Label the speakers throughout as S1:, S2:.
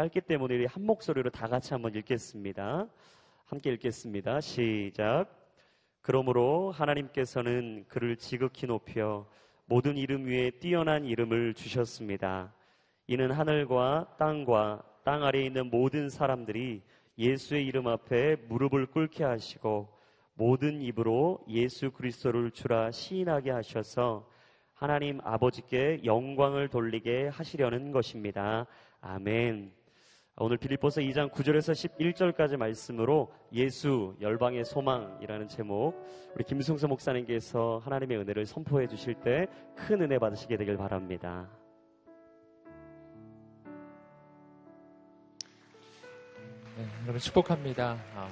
S1: 짧기 때문에 우리 한 목소리로 다 같이 한번 읽겠습니다. 함께 읽겠습니다. 시작. 그러므로 하나님께서는 그를 지극히 높여 모든 이름 위에 뛰어난 이름을 주셨습니다. 이는 하늘과 땅과 땅 아래에 있는 모든 사람들이 예수의 이름 앞에 무릎을 꿇게 하시고 모든 입으로 예수 그리스도를 주라 시인하게 하셔서 하나님 아버지께 영광을 돌리게 하시려는 것입니다. 아멘. 오늘 빌립보서 2장 9절에서 11절까지 말씀으로 예수 열방의 소망이라는 제목 우리 김승수 목사님께서 하나님의 은혜를 선포해 주실 때 큰 은혜 받으시게 되길 바랍니다.
S2: 네, 여러분 축복합니다. 아,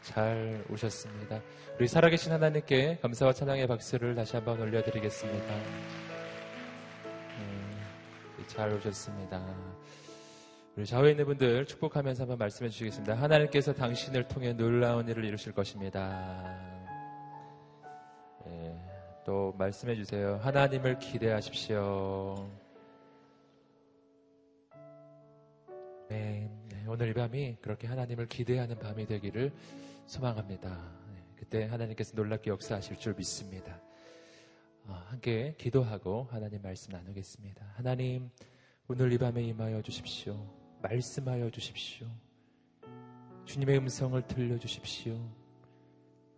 S2: 잘 오셨습니다. 우리 살아계신 하나님께 감사와 찬양의 박수를 다시 한번 올려드리겠습니다. 네, 잘 오셨습니다. 우리 좌우에 있는 분들 축복하면서 한번 말씀해 주시겠습니다. 하나님께서 당신을 통해 놀라운 일을 이루실 것입니다. 네, 또 말씀해 주세요. 하나님을 기대하십시오. 네, 네, 오늘 이 밤이 그렇게 하나님을 기대하는 밤이 되기를 소망합니다. 네, 그때 하나님께서 놀랍게 역사하실 줄 믿습니다. 어, 함께 기도하고 하나님 말씀 나누겠습니다. 하나님, 오늘 이 밤에 임하여 주십시오. 말씀하여 주십시오. 주님의 음성을 들려주십시오.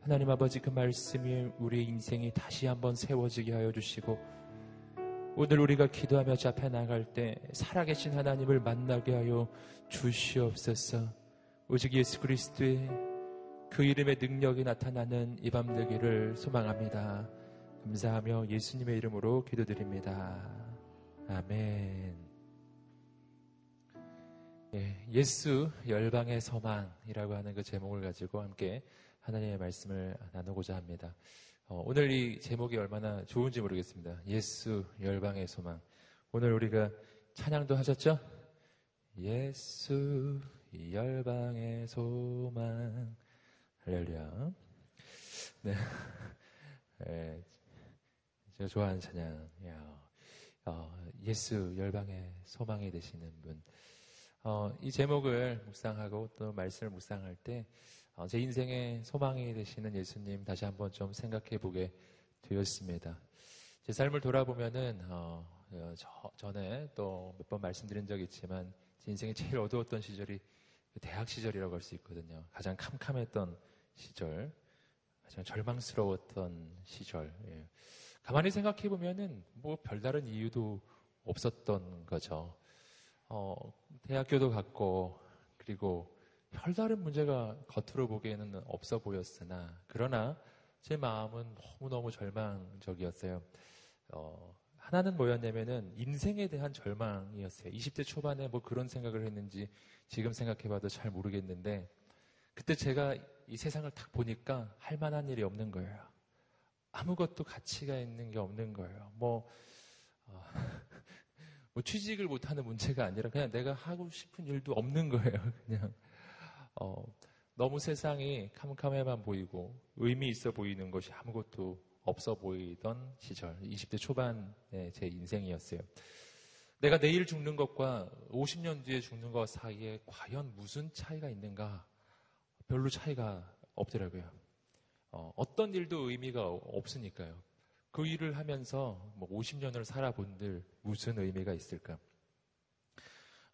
S2: 하나님 아버지 그 말씀이 우리의 인생이 다시 한번 세워지게 하여 주시고 오늘 우리가 기도하며 잡혀 나갈 때 살아계신 하나님을 만나게 하여 주시옵소서. 오직 예수 그리스도의 그 이름의 능력이 나타나는 이 밤 되기를 소망합니다. 감사하며 예수님의 이름으로 기도드립니다. 아멘. 예, 수 열방의 소망이라고 하는 그 제목을 가지고 함께 하나님의 말씀을 나누고자 합니다. 어, 오늘 이 제목이 얼마나 좋은지 모르겠습니다. 예수 열방의 소망. 오늘 우리가 찬양도 하셨죠? 예수 열방의 소망. 할렐루야. 네. 네. 제가 좋아하는 찬양. 어, 예수 열방의 소망이 되시는 분. 어, 이 제목을 묵상하고 또 말씀을 묵상할 때, 어, 제 인생의 소망이 되시는 예수님 다시 한번 좀 생각해 보게 되었습니다. 제 삶을 돌아보면은, 어, 어 저, 전에 또 몇 번 말씀드린 적이 있지만, 제 인생이 제일 어두웠던 시절이 그 대학 시절이라고 할 수 있거든요. 가장 캄캄했던 시절, 가장 절망스러웠던 시절. 예. 가만히 생각해 보면은 뭐 별다른 이유도 없었던 거죠. 어, 대학교도 갔고 그리고 별다른 문제가 겉으로 보기에는 없어 보였으나 그러나 제 마음은 너무너무 절망적이었어요. 어, 하나는 뭐였냐면은 인생에 대한 절망이었어요. 20대 초반에 뭐 그런 생각을 했는지 지금 생각해봐도 잘 모르겠는데 그때 제가 이 세상을 딱 보니까 할 만한 일이 없는 거예요. 아무것도 가치가 있는 게 없는 거예요. 뭐 어, 뭐 취직을 못하는 문제가 아니라 그냥 내가 하고 싶은 일도 없는 거예요. 그냥 어, 너무 세상이 캄캄해만 보이고 의미 있어 보이는 것이 아무것도 없어 보이던 시절 20대 초반의 제 인생이었어요. 내가 내일 죽는 것과 50년 뒤에 죽는 것 사이에 과연 무슨 차이가 있는가? 별로 차이가 없더라고요. 어, 어떤 일도 의미가 없으니까요. 그 일을 하면서 뭐 50년을 살아본들 무슨 의미가 있을까?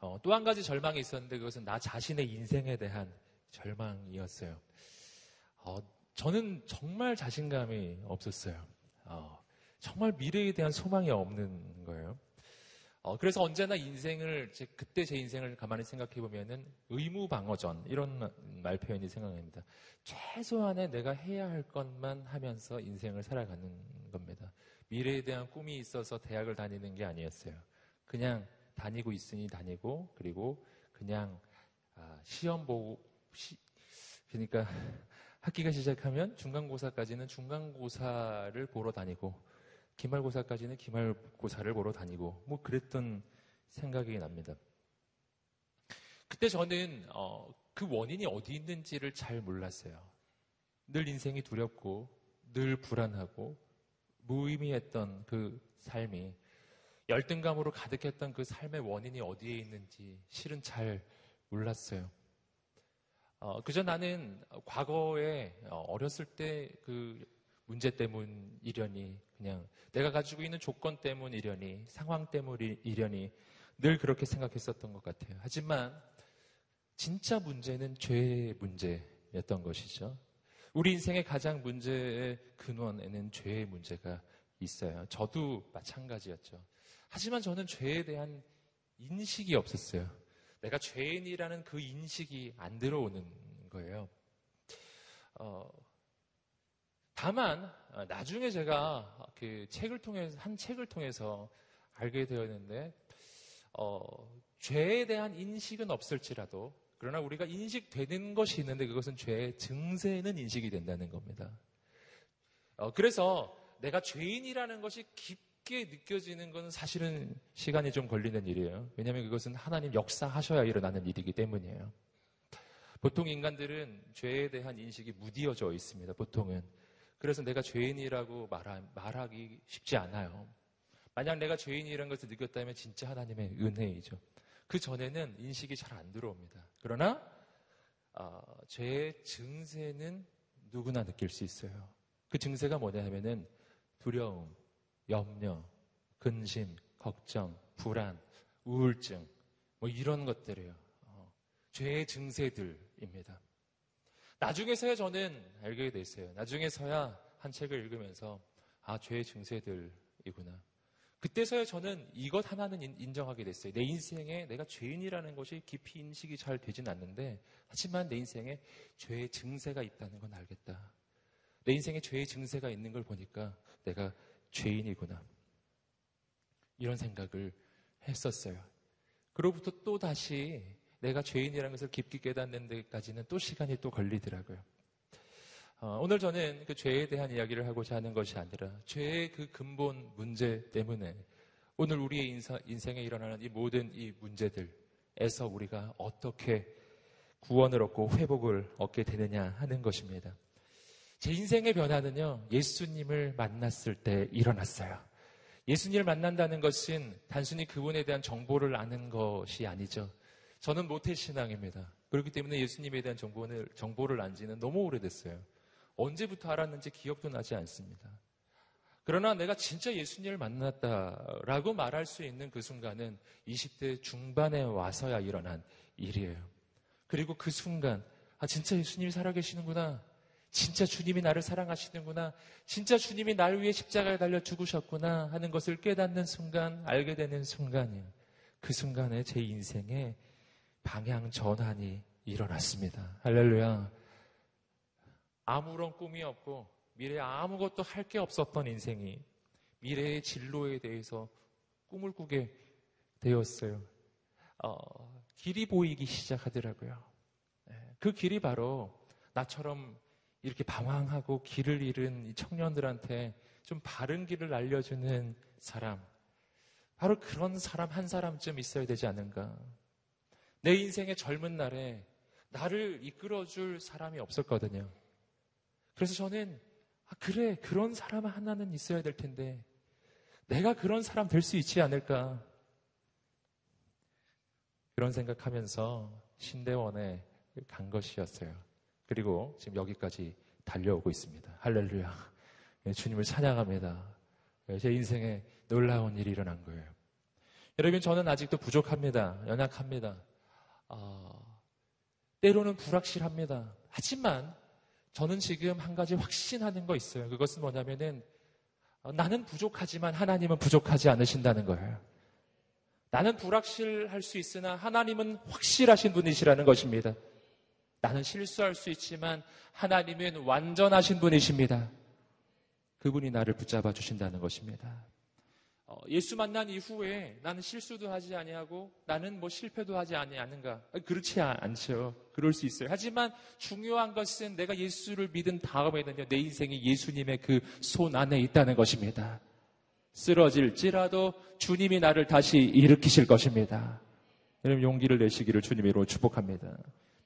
S2: 어, 또 한 가지 절망이 있었는데 그것은 나 자신의 인생에 대한 절망이었어요. 어, 저는 정말 자신감이 없었어요. 어, 정말 미래에 대한 소망이 없는 거예요. 어, 그래서 언제나 인생을, 제, 그때 제 인생을 가만히 생각해 보면은 의무 방어전, 이런 말 표현이 생각납니다. 최소한의 내가 해야 할 것만 하면서 인생을 살아가는 겁니다. 미래에 대한 꿈이 있어서 대학을 다니는 게 아니었어요. 그냥 다니고 있으니 다니고, 그리고 그냥, 아, 시험 보고, 시, 그러니까 학기가 시작하면 중간고사까지는 중간고사를 보러 다니고, 기말고사까지는 기말고사를 보러 다니고 뭐 그랬던 생각이 납니다. 그때 저는 어, 그 원인이 어디 있는지를 잘 몰랐어요. 늘 인생이 두렵고 늘 불안하고 무의미했던 그 삶이 열등감으로 가득했던 그 삶의 원인이 어디에 있는지 실은 잘 몰랐어요. 어, 그저 나는 과거에 어, 어렸을 때 그 문제 때문이려니 그냥 내가 가지고 있는 조건 때문이려니 상황 때문이려니 늘 그렇게 생각했었던 것 같아요. 하지만 진짜 문제는 죄의 문제였던 것이죠. 우리 인생의 가장 문제의 근원에는 죄의 문제가 있어요. 저도 마찬가지였죠. 하지만 저는 죄에 대한 인식이 없었어요. 내가 죄인이라는 그 인식이 안 들어오는 거예요. 어, 다만 어, 나중에 제가 그 책을 통해서 한 책을 통해서 알게 되었는데 어, 죄에 대한 인식은 없을지라도 그러나 우리가 인식되는 것이 있는데 그것은 죄의 증세는 인식이 된다는 겁니다. 어, 그래서 내가 죄인이라는 것이 깊게 느껴지는 것은 사실은 시간이 좀 걸리는 일이에요. 왜냐하면 그것은 하나님 역사하셔야 일어나는 일이기 때문이에요. 보통 인간들은 죄에 대한 인식이 무디어져 있습니다. 보통은. 그래서 내가 죄인이라고 말하, 말하기 쉽지 않아요. 만약 내가 죄인이라는 것을 느꼈다면 진짜 하나님의 은혜이죠. 그 전에는 인식이 잘 안 들어옵니다. 그러나 어, 죄의 증세는 누구나 느낄 수 있어요. 그 증세가 뭐냐 하면은 두려움, 염려, 근심, 걱정, 불안, 우울증, 뭐 이런 것들이에요. 어, 죄의 증세들입니다. 나중에서야 저는 알게 됐어요. 나중에서야 한 책을 읽으면서 아, 죄의 증세들이구나. 그때서야 저는 이것 하나는 인정하게 됐어요. 내 인생에 내가 죄인이라는 것이 깊이 인식이 잘 되진 않는데, 하지만 내 인생에 죄의 증세가 있다는 건 알겠다. 내 인생에 죄의 증세가 있는 걸 보니까 내가 죄인이구나. 이런 생각을 했었어요. 그로부터 또 다시 내가 죄인이라는 것을 깊게 깨닫는 데까지는 또 시간이 또 걸리더라고요. 어, 오늘 저는 그 죄에 대한 이야기를 하고자 하는 것이 아니라 죄의 그 근본 문제 때문에 오늘 우리의 인사, 인생에 일어나는 이 모든 이 문제들에서 우리가 어떻게 구원을 얻고 회복을 얻게 되느냐 하는 것입니다. 제 인생의 변화는요, 예수님을 만났을 때 일어났어요. 예수님을 만난다는 것은 단순히 그분에 대한 정보를 아는 것이 아니죠. 저는 모태신앙입니다. 그렇기 때문에 예수님에 대한 정보를, 정보를 안 지는 너무 오래됐어요. 언제부터 알았는지 기억도 나지 않습니다. 그러나 내가 진짜 예수님을 만났다라고 말할 수 있는 그 순간은 20대 중반에 와서야 일어난 일이에요. 그리고 그 순간, 아, 진짜 예수님이 살아계시는구나. 진짜 주님이 나를 사랑하시는구나. 진짜 주님이 나를 위해 십자가에 달려 죽으셨구나 하는 것을 깨닫는 순간, 알게 되는 순간이에요. 그 순간에 제 인생에 방향 전환이 일어났습니다. 할렐루야. 아무런 꿈이 없고 미래에 아무것도 할 게 없었던 인생이 미래의 진로에 대해서 꿈을 꾸게 되었어요. 어, 길이 보이기 시작하더라고요. 네, 그 길이 바로 나처럼 이렇게 방황하고 길을 잃은 청년들한테 좀 바른 길을 알려주는 사람. 바로 그런 사람 한 사람쯤 있어야 되지 않은가. 내 인생의 젊은 날에 나를 이끌어줄 사람이 없었거든요. 그래서 저는 아, 그래 그런 사람 하나는 있어야 될 텐데 내가 그런 사람 될 수 있지 않을까 그런 생각하면서 신대원에 간 것이었어요. 그리고 지금 여기까지 달려오고 있습니다. 할렐루야. 예, 주님을 찬양합니다. 예, 제 인생에 놀라운 일이 일어난 거예요. 여러분, 저는 아직도 부족합니다. 연약합니다. 어, 때로는 불확실합니다. 하지만 저는 지금 한 가지 확신하는 거 있어요. 그것은 뭐냐면은 어, 나는 부족하지만 하나님은 부족하지 않으신다는 거예요. 나는 불확실할 수 있으나 하나님은 확실하신 분이시라는 것입니다. 나는 실수할 수 있지만 하나님은 완전하신 분이십니다. 그분이 나를 붙잡아 주신다는 것입니다. 어, 예수 만난 이후에 나는 실수도 하지 아니하고 나는 뭐 실패도 하지 아니하는가? 그렇지 않죠. 그럴 수 있어요. 하지만 중요한 것은 내가 예수를 믿은 다음에는요, 내 인생이 예수님의 그 손 안에 있다는 것입니다. 쓰러질지라도 주님이 나를 다시 일으키실 것입니다. 여러분 용기를 내시기를 주님으로 축복합니다.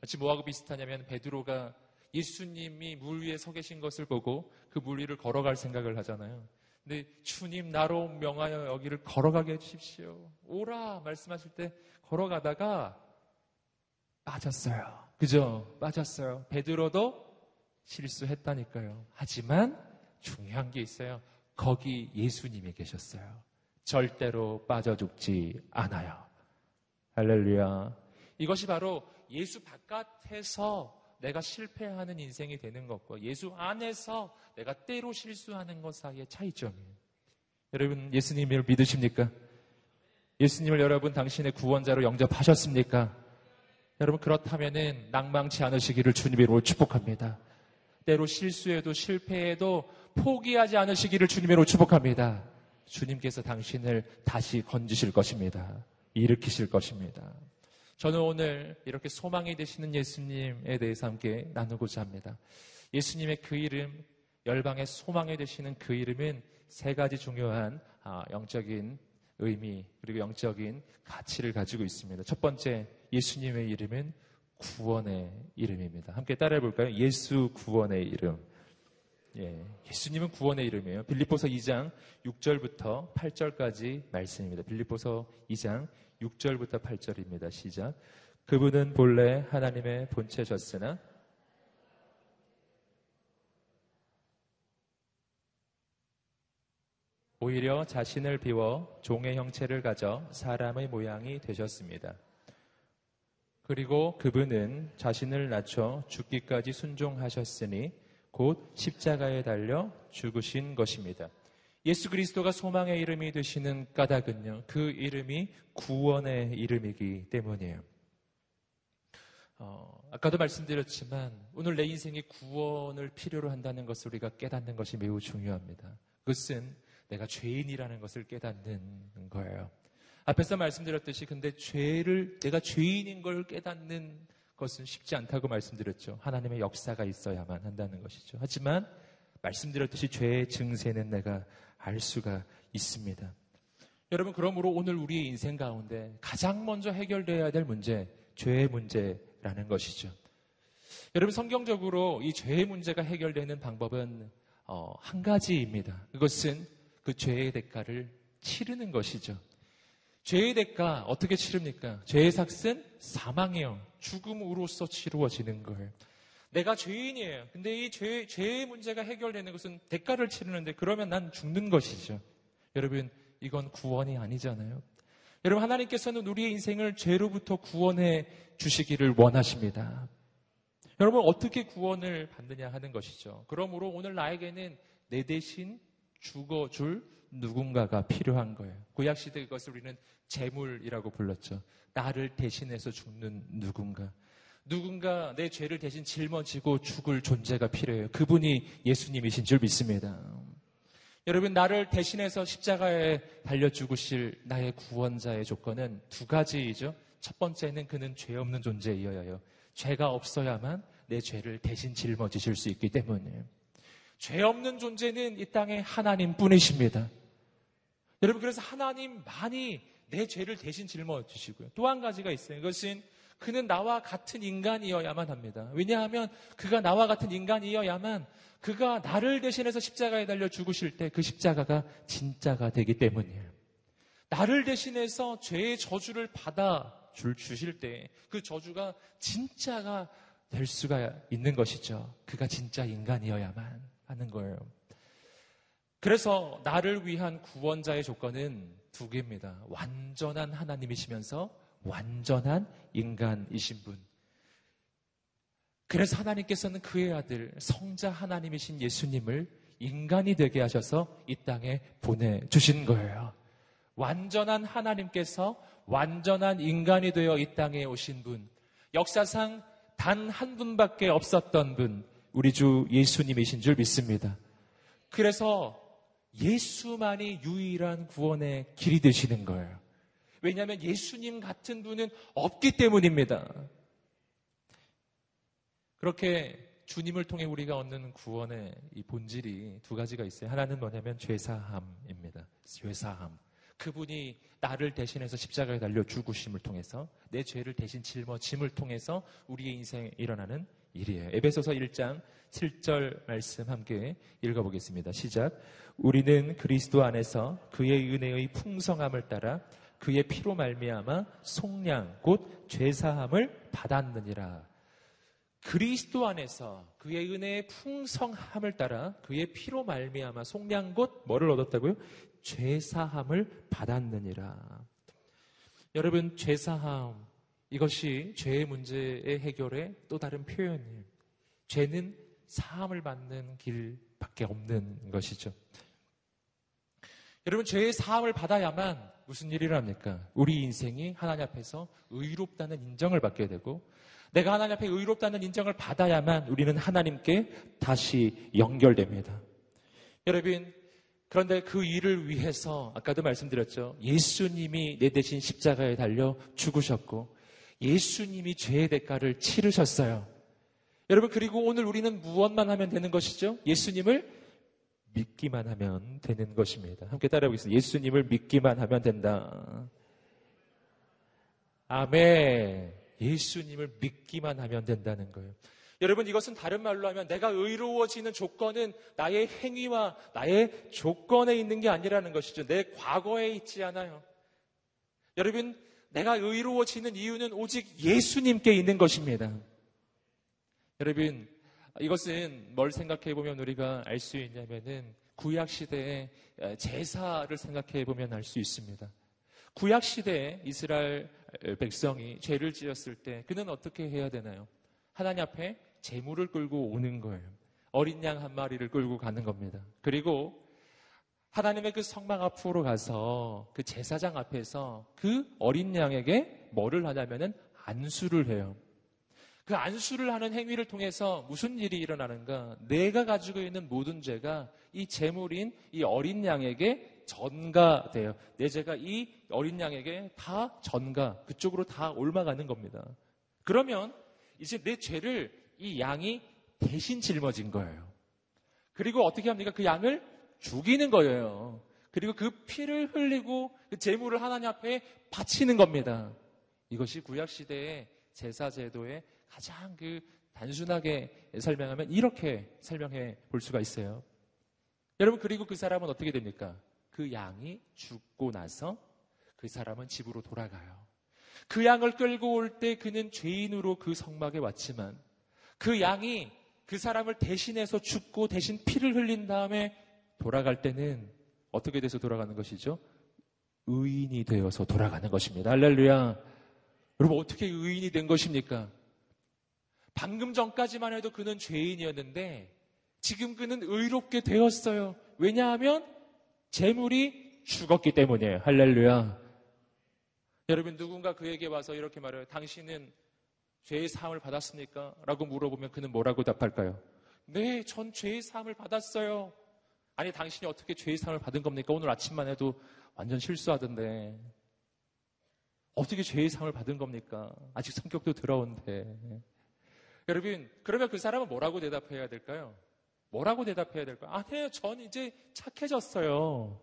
S2: 마치 뭐하고 비슷하냐면 베드로가 예수님이 물 위에 서 계신 것을 보고 그 물 위를 걸어갈 생각을 하잖아요. 근데 주님 나로 명하여 여기를 걸어가게 해주십시오. 오라 말씀하실 때 걸어가다가 빠졌어요. 그죠? 빠졌어요. 베드로도 실수했다니까요. 하지만 중요한 게 있어요. 거기 예수님이 계셨어요. 절대로 빠져 죽지 않아요. 할렐루야. 이것이 바로 예수 바깥에서 내가 실패하는 인생이 되는 것과 예수 안에서 내가 때로 실수하는 것 사이의 차이점이에요. 여러분, 예수님을 믿으십니까? 예수님을 여러분 당신의 구원자로 영접하셨습니까? 여러분, 그렇다면은 낭망치 않으시기를 주님으로 축복합니다. 때로 실수해도 실패해도 포기하지 않으시기를 주님으로 축복합니다. 주님께서 당신을 다시 건지실 것입니다. 일으키실 것입니다. 저는 오늘 이렇게 소망이 되시는 예수님에 대해서 함께 나누고자 합니다. 예수님의 그 이름, 열방의 소망이 되시는 그 이름은 세 가지 중요한 아, 영적인 의미 그리고 영적인 가치를 가지고 있습니다. 첫 번째, 예수님의 이름은 구원의 이름입니다. 함께 따라해 볼까요? 예수 구원의 이름. 예, 예수님은 구원의 이름이에요. 빌립보서 2장 6절부터 8절까지 말씀입니다. 빌립보서 2장 6절부터 8절입니다. 시작. 그분은 본래 하나님의 본체셨으나 오히려 자신을 비워 종의 형체를 가져 사람의 모양이 되셨습니다. 그리고 그분은 자신을 낮춰 죽기까지 순종하셨으니 곧 십자가에 달려 죽으신 것입니다. 예수 그리스도가 소망의 이름이 되시는 까닭은요, 그 이름이 구원의 이름이기 때문이에요. 어, 아까도 말씀드렸지만 오늘 내 인생이 구원을 필요로 한다는 것을 우리가 깨닫는 것이 매우 중요합니다. 그것은 내가 죄인이라는 것을 깨닫는 거예요. 앞에서 말씀드렸듯이 근데 죄를 내가 죄인인 걸 깨닫는 것은 쉽지 않다고 말씀드렸죠. 하나님의 역사가 있어야만 한다는 것이죠. 하지만 말씀드렸듯이 죄의 증세는 내가 알 수가 있습니다. 여러분 그러므로 오늘 우리의 인생 가운데 가장 먼저 해결돼야 될 문제, 죄의 문제라는 것이죠. 여러분 성경적으로 이 죄의 문제가 해결되는 방법은 어, 한 가지입니다. 그것은 그 죄의 대가를 치르는 것이죠. 죄의 대가 어떻게 치릅니까? 죄의 삭은 사망이요. 죽음으로써 치루어지는 거예요. 내가 죄인이에요. 근데 이 죄, 죄의 문제가 해결되는 것은 대가를 치르는데 그러면 난 죽는 것이죠. 여러분, 이건 구원이 아니잖아요. 여러분, 하나님께서는 우리의 인생을 죄로부터 구원해 주시기를 원하십니다. 여러분, 어떻게 구원을 받느냐 하는 것이죠. 그러므로 오늘 나에게는 내 대신 죽어줄 누군가가 필요한 거예요. 구약시대 그것을 우리는 재물이라고 불렀죠. 나를 대신해서 죽는 누군가. 누군가 내 죄를 대신 짊어지고 죽을 존재가 필요해요. 그분이 예수님이신 줄 믿습니다. 여러분, 나를 대신해서 십자가에 달려 죽으실 나의 구원자의 조건은 두 가지이죠. 첫 번째는 그는 죄 없는 존재이어야 해요. 죄가 없어야만 내 죄를 대신 짊어지실 수 있기 때문이에요. 죄 없는 존재는 이 땅에 하나님 뿐이십니다. 여러분, 그래서 하나님만이 내 죄를 대신 짊어지시고요. 또 한 가지가 있어요. 그것은 그는 나와 같은 인간이어야만 합니다. 왜냐하면 그가 나와 같은 인간이어야만 그가 나를 대신해서 십자가에 달려 죽으실 때 그 십자가가 진짜가 되기 때문이에요. 나를 대신해서 죄의 저주를 받아 줄 주실 때 그 저주가 진짜가 될 수가 있는 것이죠. 그가 진짜 인간이어야만 하는 거예요. 그래서 나를 위한 구원자의 조건은 두 개입니다. 완전한 하나님이시면서 완전한 인간이신 분. 그래서 하나님께서는 그의 아들 성자 하나님이신 예수님을 인간이 되게 하셔서 이 땅에 보내주신 거예요. 완전한 하나님께서 완전한 인간이 되어 이 땅에 오신 분. 역사상 단 한 분밖에 없었던 분. 우리 주 예수님이신 줄 믿습니다. 그래서 예수만이 유일한 구원의 길이 되시는 거예요. 왜냐하면 예수님 같은 분은 없기 때문입니다. 그렇게 주님을 통해 우리가 얻는 구원의 이 본질이 두 가지가 있어요. 하나는 뭐냐면 죄사함입니다. 죄사함. 그분이 나를 대신해서 십자가에 달려 죽으심을 통해서 내 죄를 대신 짊어짐을 통해서 우리의 인생에 일어나는 일이에요. 에베소서 1장 7절 말씀 함께 읽어보겠습니다. 시작. 우리는 그리스도 안에서 그의 은혜의 풍성함을 따라 그의 피로 말미암아 속량 곧 죄사함을 받았느니라. 그리스도 안에서 그의 은혜의 풍성함을 따라 그의 피로 말미암아 속량 곧 뭐를 얻었다고요? 죄사함을 받았느니라. 여러분 죄사함 이것이 죄의 문제의 해결의 또 다른 표현이에요. 죄는 사함을 받는 길밖에 없는 것이죠. 여러분 죄의 사함을 받아야만 무슨 일이 일어납니까? 우리 인생이 하나님 앞에서 의롭다는 인정을 받게 되고 내가 하나님 앞에 의롭다는 인정을 받아야만 우리는 하나님께 다시 연결됩니다. 여러분 그런데 그 일을 위해서 아까도 말씀드렸죠. 예수님이 내 대신 십자가에 달려 죽으셨고 예수님이 죄의 대가를 치르셨어요. 여러분 그리고 오늘 우리는 무엇만 하면 되는 것이죠? 예수님을 믿기만 하면 되는 것입니다. 함께 따라해보겠습니다. 예수님을 믿기만 하면 된다. 아멘. 예수님을 믿기만 하면 된다는 거예요. 여러분 이것은 다른 말로 하면 내가 의로워지는 조건은 나의 행위와 나의 조건에 있는 게 아니라는 것이죠. 내 과거에 있지 않아요. 여러분 내가 의로워지는 이유는 오직 예수님께 있는 것입니다. 여러분 이것은 뭘 생각해 보면 우리가 알 수 있냐면은 구약 시대의 제사를 생각해 보면 알 수 있습니다. 구약 시대에 이스라엘 백성이 죄를 지었을 때 그는 어떻게 해야 되나요? 하나님 앞에 재물을 끌고 오는 거예요. 어린 양 한 마리를 끌고 가는 겁니다. 그리고 하나님의 그 성막 앞으로 가서 그 제사장 앞에서 그 어린 양에게 뭐를 하냐면은 안수를 해요. 그 안수를 하는 행위를 통해서 무슨 일이 일어나는가? 내가 가지고 있는 모든 죄가 이 재물인 이 어린 양에게 전가돼요. 내 죄가 이 어린 양에게 다 전가, 그쪽으로 다 옮아가는 겁니다. 그러면 이제 내 죄를 이 양이 대신 짊어진 거예요. 그리고 어떻게 합니까? 그 양을 죽이는 거예요. 그리고 그 피를 흘리고 그 재물을 하나님 앞에 바치는 겁니다. 이것이 구약 시대의 제사 제도의 가장 그 단순하게 설명하면 이렇게 설명해 볼 수가 있어요. 여러분, 그리고 그 사람은 어떻게 됩니까? 그 양이 죽고 나서 그 사람은 집으로 돌아가요. 그 양을 끌고 올 때 그는 죄인으로 그 성막에 왔지만 그 양이 그 사람을 대신해서 죽고 대신 피를 흘린 다음에 돌아갈 때는 어떻게 돼서 돌아가는 것이죠? 의인이 되어서 돌아가는 것입니다. 할렐루야. 여러분, 어떻게 의인이 된 것입니까? 방금 전까지만 해도 그는 죄인이었는데 지금 그는 의롭게 되었어요. 왜냐하면 재물이 죽었기 때문이에요. 할렐루야. 여러분 누군가 그에게 와서 이렇게 말해요. 당신은 죄의 사함을 받았습니까? 라고 물어보면 그는 뭐라고 답할까요? 네, 전 죄의 사함을 받았어요. 아니, 당신이 어떻게 죄의 사함을 받은 겁니까? 오늘 아침만 해도 완전 실수하던데. 어떻게 죄의 사함을 받은 겁니까? 아직 성격도 들어온데. 여러분, 그러면 그 사람은 뭐라고 대답해야 될까요? 뭐라고 대답해야 될까요? 아니에요. 전 이제 착해졌어요.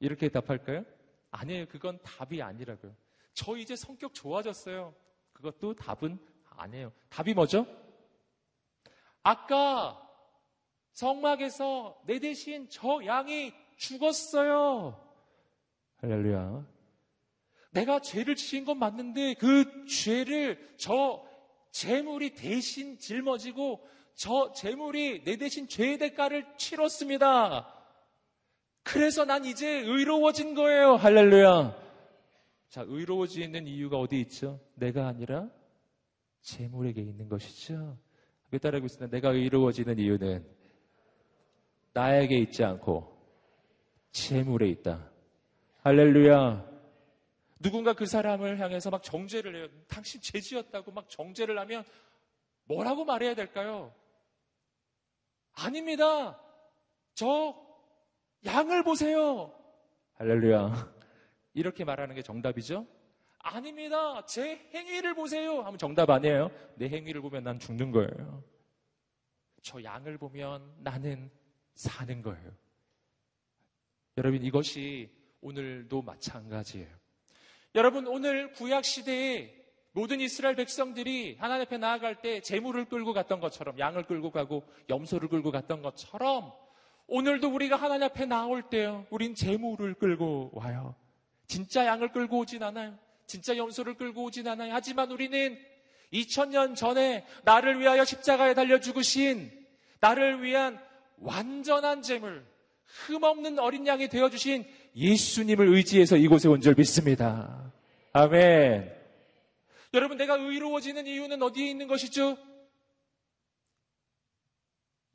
S2: 이렇게 답할까요? 아니에요. 그건 답이 아니라고요. 저 이제 성격 좋아졌어요. 그것도 답은 아니에요. 답이 뭐죠? 아까 성막에서 내 대신 저 양이 죽었어요. 할렐루야. 내가 죄를 지은 건 맞는데 그 죄를 저 재물이 대신 짊어지고 저 재물이 내 대신 죄의 대가를 치렀습니다. 그래서 난 이제 의로워진 거예요. 할렐루야. 자, 의로워지는 이유가 어디 있죠? 내가 아니라 재물에게 있는 것이죠. 왜 따르고 있습니다. 내가 의로워지는 이유는 나에게 있지 않고 재물에 있다. 할렐루야. 누군가 그 사람을 향해서 막 정죄를 해요. 당신 죄 지었다고 막 정죄를 하면 뭐라고 말해야 될까요? 아닙니다. 저 양을 보세요. 할렐루야. 이렇게 말하는 게 정답이죠? 아닙니다. 제 행위를 보세요. 하면 정답 아니에요. 내 행위를 보면 난 죽는 거예요. 저 양을 보면 나는 사는 거예요. 여러분, 이것이 오늘도 마찬가지예요. 여러분 오늘 구약 시대에 모든 이스라엘 백성들이 하나님 앞에 나아갈 때 재물을 끌고 갔던 것처럼 양을 끌고 가고 염소를 끌고 갔던 것처럼 오늘도 우리가 하나님 앞에 나올 때요. 우린 재물을 끌고 와요. 진짜 양을 끌고 오진 않아요. 진짜 염소를 끌고 오진 않아요. 하지만 우리는 2000년 전에 나를 위하여 십자가에 달려 죽으신 나를 위한 완전한 재물, 흠없는 어린 양이 되어 주신 예수님을 의지해서 이곳에 온 줄 믿습니다. 아멘. 여러분 내가 의로워지는 이유는 어디에 있는 것이죠?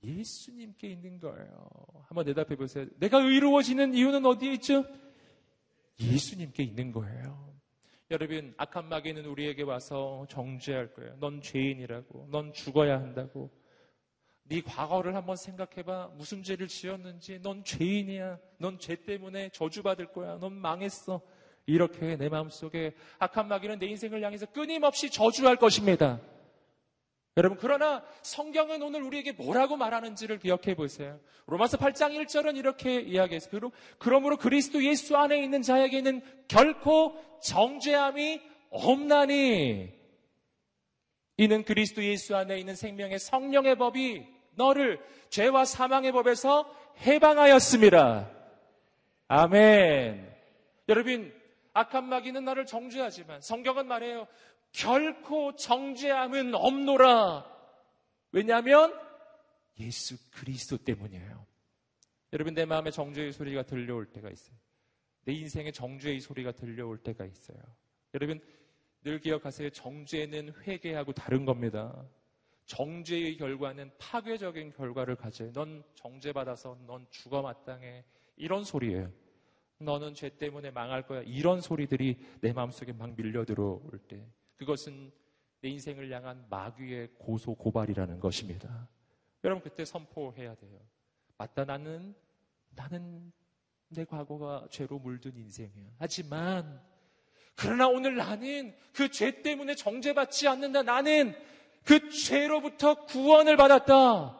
S2: 예수님께 있는 거예요. 한번 대답해 보세요. 내가 의로워지는 이유는 어디에 있죠? 예수님께 있는 거예요. 여러분, 악한 마귀는 우리에게 와서 정죄할 거예요. 넌 죄인이라고. 넌 죽어야 한다고. 네 과거를 한번 생각해봐. 무슨 죄를 지었는지. 넌 죄인이야. 넌 죄 때문에 저주받을 거야. 넌 망했어. 이렇게 내 마음속에 악한 마귀는 내 인생을 향해서 끊임없이 저주할 것입니다. 여러분, 그러나 성경은 오늘 우리에게 뭐라고 말하는지를 기억해 보세요. 로마서 8장 1절은 이렇게 이야기했어요. 그러므로 그리스도 예수 안에 있는 자에게는 결코 정죄함이 없나니 이는 그리스도 예수 안에 있는 생명의 성령의 법이 너를 죄와 사망의 법에서 해방하였습니다. 아멘. 여러분, 악한 마귀는 나를 정죄하지만 성경은 말해요. 결코 정죄함은 없노라. 왜냐하면 예수 그리스도 때문이에요. 여러분 내 마음에 정죄의 소리가 들려올 때가 있어요. 내 인생에 정죄의 소리가 들려올 때가 있어요. 여러분 늘 기억하세요. 정죄는 회개하고 다른 겁니다. 정죄의 결과는 파괴적인 결과를 가져요. 넌 정죄받아서 넌 죽어 마땅해. 이런 소리예요. 너는 죄 때문에 망할 거야. 이런 소리들이 내 마음속에 막 밀려 들어올 때. 그것은 내 인생을 향한 마귀의 고소 고발이라는 것입니다. 여러분 그때 선포해야 돼요. 맞다 나는 나는 내 과거가 죄로 물든 인생이야. 하지만 그러나 오늘 나는 그 죄 때문에 정죄받지 않는다. 나는 그 죄로부터 구원을 받았다.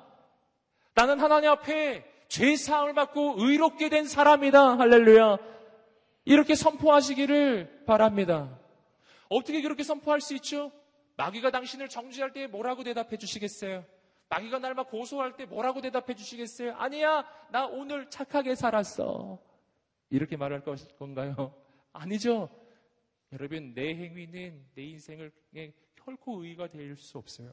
S2: 나는 하나님 앞에 죄 사함을 받고 의롭게 된 사람이다. 할렐루야. 이렇게 선포하시기를 바랍니다. 어떻게 그렇게 선포할 수 있죠? 마귀가 당신을 정죄할 때 뭐라고 대답해 주시겠어요? 마귀가 날 막 고소할 때 뭐라고 대답해 주시겠어요? 아니야, 나 오늘 착하게 살았어. 이렇게 말할 건가요? 아니죠. 여러분, 내 행위는 내 인생을 결코 의가 될 수 없어요.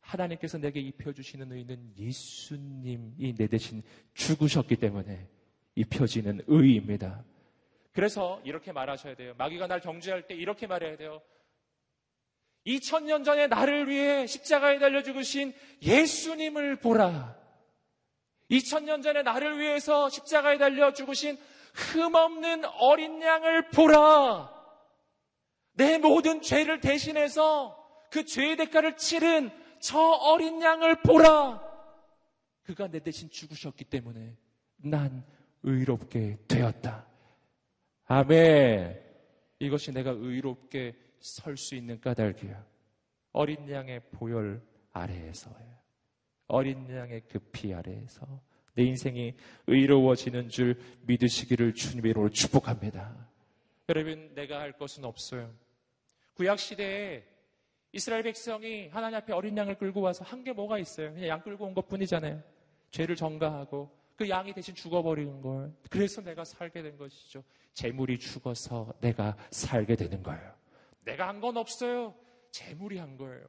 S2: 하나님께서 내게 입혀주시는 의는 예수님이 내 대신 죽으셨기 때문에 입혀지는 의입니다. 그래서 이렇게 말하셔야 돼요. 마귀가 날 정죄할 때 이렇게 말해야 돼요. 2000년 전에 나를 위해 십자가에 달려 죽으신 예수님을 보라. 2000년 전에 나를 위해서 십자가에 달려 죽으신 흠없는 어린 양을 보라. 내 모든 죄를 대신해서 그 죄의 대가를 치른 저 어린 양을 보라. 그가 내 대신 죽으셨기 때문에 난 의롭게 되었다. 아멘. 이것이 내가 의롭게 설 수 있는 까닭이야. 어린 양의 보혈 아래에서예요. 어린 양의 급히 아래에서 내 인생이 의로워지는 줄 믿으시기를 주님으로 축복합니다. 여러분, 내가 할 것은 없어요. 구약 시대에 이스라엘 백성이 하나님 앞에 어린 양을 끌고 와서 한 게 뭐가 있어요? 그냥 양 끌고 온 것 뿐이잖아요. 죄를 전가하고 그 양이 대신 죽어버리는 걸. 그래서 내가 살게 된 것이죠. 재물이 죽어서 내가 살게 되는 거예요. 내가 한 건 없어요. 재물이 한 거예요.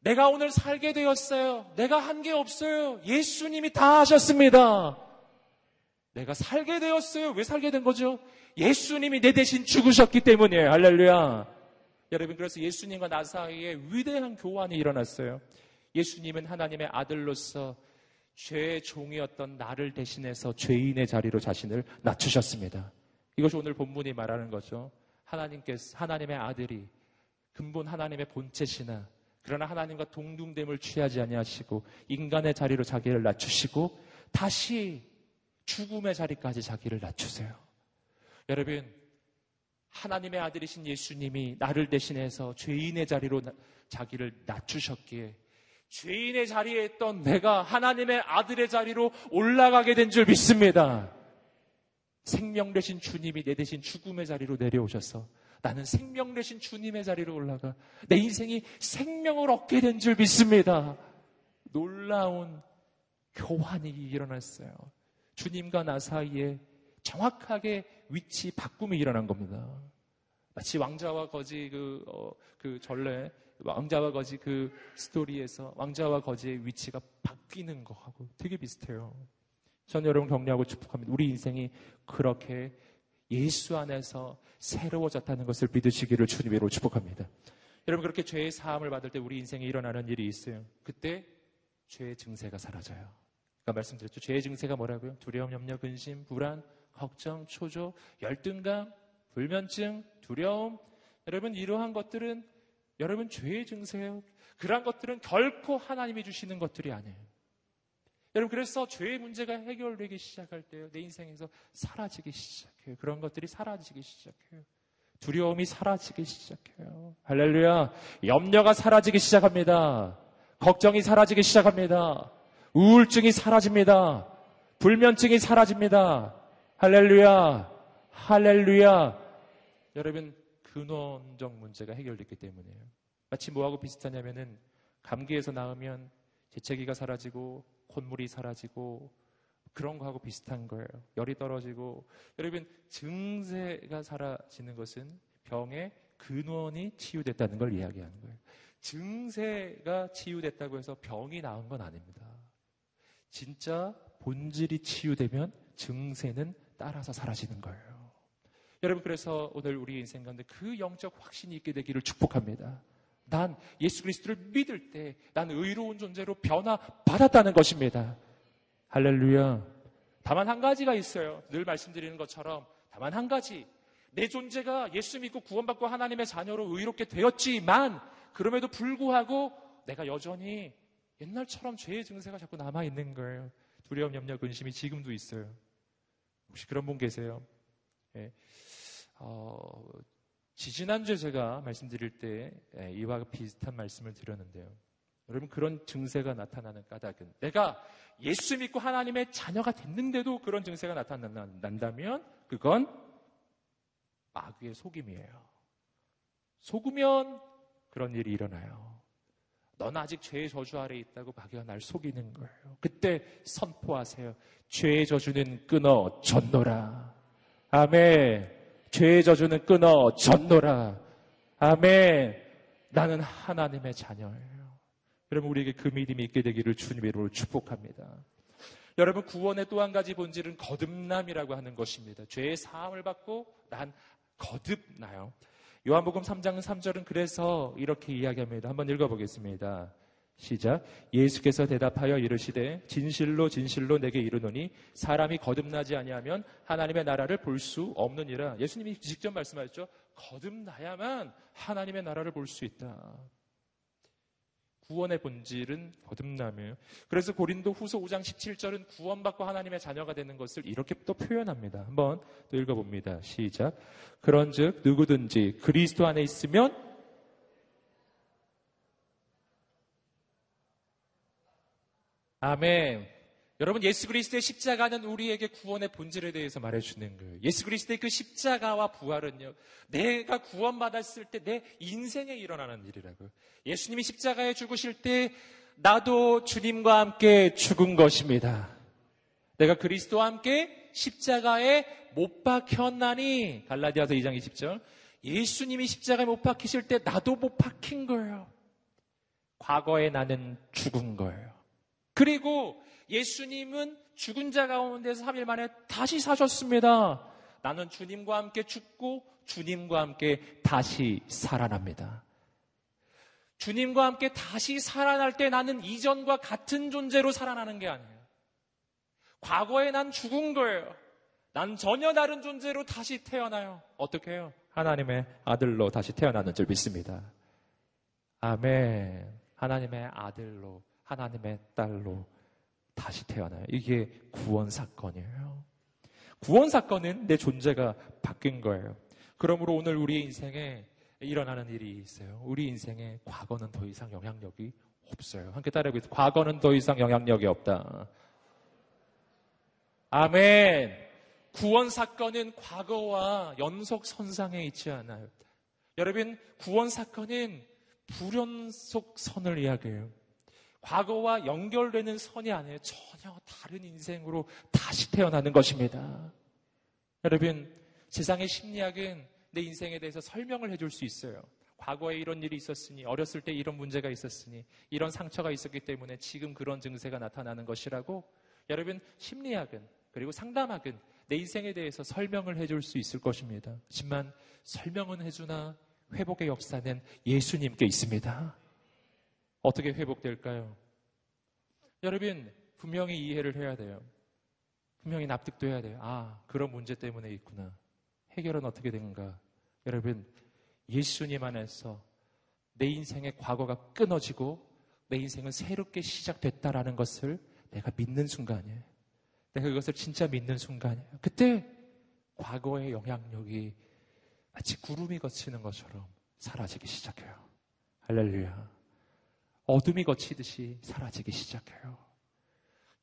S2: 내가 오늘 살게 되었어요. 내가 한 게 없어요. 예수님이 다 하셨습니다. 내가 살게 되었어요. 왜 살게 된 거죠? 예수님이 내 대신 죽으셨기 때문이에요. 할렐루야. 여러분, 그래서 예수님과 나 사이에 위대한 교환이 일어났어요. 예수님은 하나님의 아들로서 죄의 종이었던 나를 대신해서 죄인의 자리로 자신을 낮추셨습니다. 이것이 오늘 본문이 말하는 거죠. 하나님께서 하나님의 아들이 근본 하나님의 본체시나 그러나 하나님과 동등됨을 취하지 아니하시고 인간의 자리로 자기를 낮추시고 다시 죽음의 자리까지 자기를 낮추세요. 여러분 하나님의 아들이신 예수님이 나를 대신해서 죄인의 자리로 자기를 낮추셨기에 죄인의 자리에 있던 내가 하나님의 아들의 자리로 올라가게 된 줄 믿습니다. 생명 되신 주님이 내 대신 죽음의 자리로 내려오셔서 나는 생명 되신 주님의 자리로 올라가 내 인생이 생명을 얻게 된 줄 믿습니다. 놀라운 교환이 일어났어요. 주님과 나 사이에 정확하게 위치 바꿈이 일어난 겁니다. 마치 왕자와 거지 그, 어, 그 전래 왕자와 거지 그 스토리에서 왕자와 거지의 위치가 바뀌는 거하고 되게 비슷해요. 전 여러분 격려하고 축복합니다. 우리 인생이 그렇게 예수 안에서 새로워졌다는 것을 믿으시기를 주님으로 축복합니다. 여러분 그렇게 죄의 사함을 받을 때 우리 인생에 일어나는 일이 있어요. 그때 죄의 증세가 사라져요. 아까 말씀드렸죠. 죄의 증세가 뭐라고요? 두려움, 염려, 근심, 불안, 걱정, 초조, 열등감, 불면증, 두려움. 여러분 이러한 것들은 여러분 죄의 증세예요. 그러한 것들은 결코 하나님이 주시는 것들이 아니에요. 여러분 그래서 죄의 문제가 해결되기 시작할 때요. 내 인생에서 사라지기 시작해요. 그런 것들이 사라지기 시작해요. 두려움이 사라지기 시작해요. 할렐루야. 염려가 사라지기 시작합니다. 걱정이 사라지기 시작합니다. 우울증이 사라집니다. 불면증이 사라집니다. 할렐루야. 할렐루야. 여러분, 근원적 문제가 해결됐기 때문이에요. 마치 뭐하고 비슷하냐면은 감기에서 나으면 재채기가 사라지고 콧물이 사라지고 그런 거하고 비슷한 거예요. 열이 떨어지고 여러분 증세가 사라지는 것은 병의 근원이 치유됐다는 걸 이야기하는 거예요. 증세가 치유됐다고 해서 병이 나은 건 아닙니다. 진짜 본질이 치유되면 증세는 따라서 사라지는 거예요. 여러분 그래서 오늘 우리 인생 가운데 그 영적 확신이 있게 되기를 축복합니다. 난 예수 그리스도를 믿을 때 난 의로운 존재로 변화 받았다는 것입니다. 할렐루야. 다만 한 가지가 있어요. 늘 말씀드리는 것처럼 다만 한 가지. 내 존재가 예수 믿고 구원받고 하나님의 자녀로 의롭게 되었지만 그럼에도 불구하고 내가 여전히 옛날처럼 죄의 증세가 자꾸 남아 있는 거예요. 두려움, 염려, 근심이 지금도 있어요. 혹시 그런 분 계세요? 예. 어, 지지난주에 제가 말씀드릴 때 예, 이와 비슷한 말씀을 드렸는데요. 여러분 그런 증세가 나타나는 까닭은 내가 예수 믿고 하나님의 자녀가 됐는데도 그런 증세가 나타난다면 그건 마귀의 속임이에요. 속으면 그런 일이 일어나요. 넌 아직 죄의 저주 아래 있다고 날 속이는 거예요. 그때 선포하세요. 죄의 저주는 끊어 졌노라. 아멘. 죄의 저주는 끊어 졌노라. 아멘. 나는 하나님의 자녀예요. 여러분 우리에게 그 믿음이 있게 되기를 주님의 이름으로 축복합니다. 여러분 구원의 또 한 가지 본질은 거듭남이라고 하는 것입니다. 죄의 사함을 받고 난 거듭나요. 요한복음 3장 3절은 그래서 이렇게 이야기합니다. 한번 읽어보겠습니다. 시작. 예수께서 대답하여 이르시되 진실로 진실로 내게 이르노니 사람이 거듭나지 아니하면 하나님의 나라를 볼 수 없느니라. 예수님이 직접 말씀하셨죠. 거듭나야만 하나님의 나라를 볼 수 있다. 구원의 본질은 거듭남이에요. 그래서 고린도 후서 5장 17절은 구원받고 하나님의 자녀가 되는 것을 이렇게 또 표현합니다. 한번 또 읽어봅니다. 시작. 그런 즉, 누구든지 그리스도 안에 있으면 아멘. 여러분 예수 그리스도의 십자가는 우리에게 구원의 본질에 대해서 말해주는 거예요. 예수 그리스도의 그 십자가와 부활은요. 내가 구원받았을 때 내 인생에 일어나는 일이라고요. 예수님이 십자가에 죽으실 때 나도 주님과 함께 죽은 것입니다. 내가 그리스도와 함께 십자가에 못 박혔나니 갈라디아서 2장 20절 예수님이 십자가에 못 박히실 때 나도 못 박힌 거예요. 과거에 나는 죽은 거예요. 그리고 예수님은 죽은 자 가운데서 3일 만에 다시 사셨습니다. 나는 주님과 함께 죽고 주님과 함께 다시 살아납니다. 주님과 함께 다시 살아날 때 나는 이전과 같은 존재로 살아나는 게 아니에요. 과거에 난 죽은 거예요. 난 전혀 다른 존재로 다시 태어나요. 어떻게 해요? 하나님의 아들로 다시 태어나는 줄 믿습니다. 아멘. 하나님의 아들로, 하나님의 딸로 다시 태어나요. 이게 구원 사건이에요. 구원 사건은 내 존재가 바뀐 거예요. 그러므로 오늘 우리 인생에 일어나는 일이 있어요. 우리 인생에 과거는 더 이상 영향력이 없어요. 함께 따라해보세요. 과거는 더 이상 영향력이 없다. 아멘. 구원 사건은 과거와 연속 선상에 있지 않아요. 여러분, 구원 사건은 불연속 선을 이야기해요. 과거와 연결되는 선이 아니에요. 전혀 다른 인생으로 다시 태어나는 것입니다. 여러분, 세상의 심리학은 내 인생에 대해서 설명을 해줄 수 있어요. 과거에 이런 일이 있었으니, 어렸을 때 이런 문제가 있었으니, 이런 상처가 있었기 때문에 지금 그런 증세가 나타나는 것이라고 여러분 심리학은 그리고 상담학은 내 인생에 대해서 설명을 해줄 수 있을 것입니다. 하지만 설명은 해주나 회복의 역사는 예수님께 있습니다. 어떻게 회복될까요? 여러분, 분명히 이해를 해야 돼요. 분명히 납득도 해야 돼요. 아, 그런 문제 때문에 있구나. 해결은 어떻게 되는가? 여러분, 예수님 안에서 내 인생의 과거가 끊어지고 내 인생은 새롭게 시작됐다라는 것을 내가 믿는 순간이에요. 내가 그것을 진짜 믿는 순간이에요. 그때 과거의 영향력이 마치 구름이 거치는 것처럼 사라지기 시작해요. 할렐루야. 어둠이 거치듯이 사라지기 시작해요.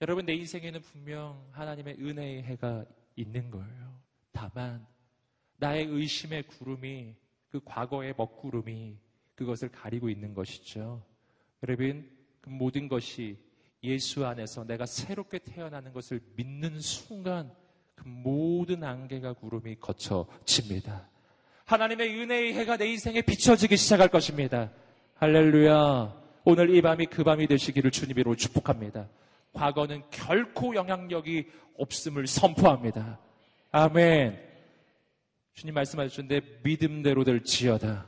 S2: 여러분, 내 인생에는 분명 하나님의 은혜의 해가 있는 거예요. 다만, 나의 의심의 구름이, 그 과거의 먹구름이 그것을 가리고 있는 것이죠. 여러분, 그 모든 것이 예수 안에서 내가 새롭게 태어나는 것을 믿는 순간 그 모든 안개가 구름이 거쳐집니다. 하나님의 은혜의 해가 내 인생에 비춰지기 시작할 것입니다. 할렐루야. 오늘 이 밤이 그 밤이 되시기를 주님으로 축복합니다. 과거는 결코 영향력이 없음을 선포합니다. 아멘. 주님 말씀하셨는데 믿음대로 될지어다.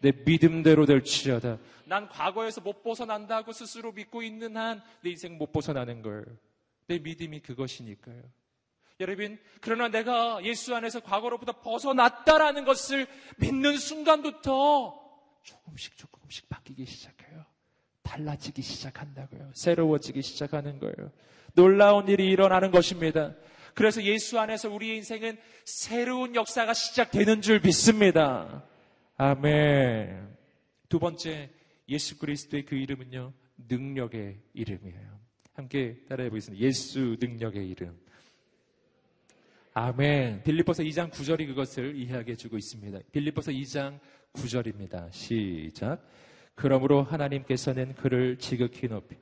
S2: 내 믿음대로 될지어다. 난 과거에서 못 벗어난다고 스스로 믿고 있는 한 내 인생 못 벗어나는 걸. 내 믿음이 그것이니까요. 여러분, 그러나 내가 예수 안에서 과거로부터 벗어났다라는 것을 믿는 순간부터 조금씩 조금씩 바뀌기 시작해요. 달라지기 시작한다고요. 새로워지기 시작하는 거예요. 놀라운 일이 일어나는 것입니다. 그래서 예수 안에서 우리의 인생은 새로운 역사가 시작되는 줄 믿습니다. 아멘. 두 번째, 예수 그리스도의 그 이름은요, 능력의 이름이에요. 함께 따라해 보겠습니다. 예수 능력의 이름. 아멘. 빌립보서 2장 9절이 그것을 이해하게 해주고 있습니다. 빌립보서 2장 9절입니다. 시작. 그러므로 하나님께서는 그를 지극히 높이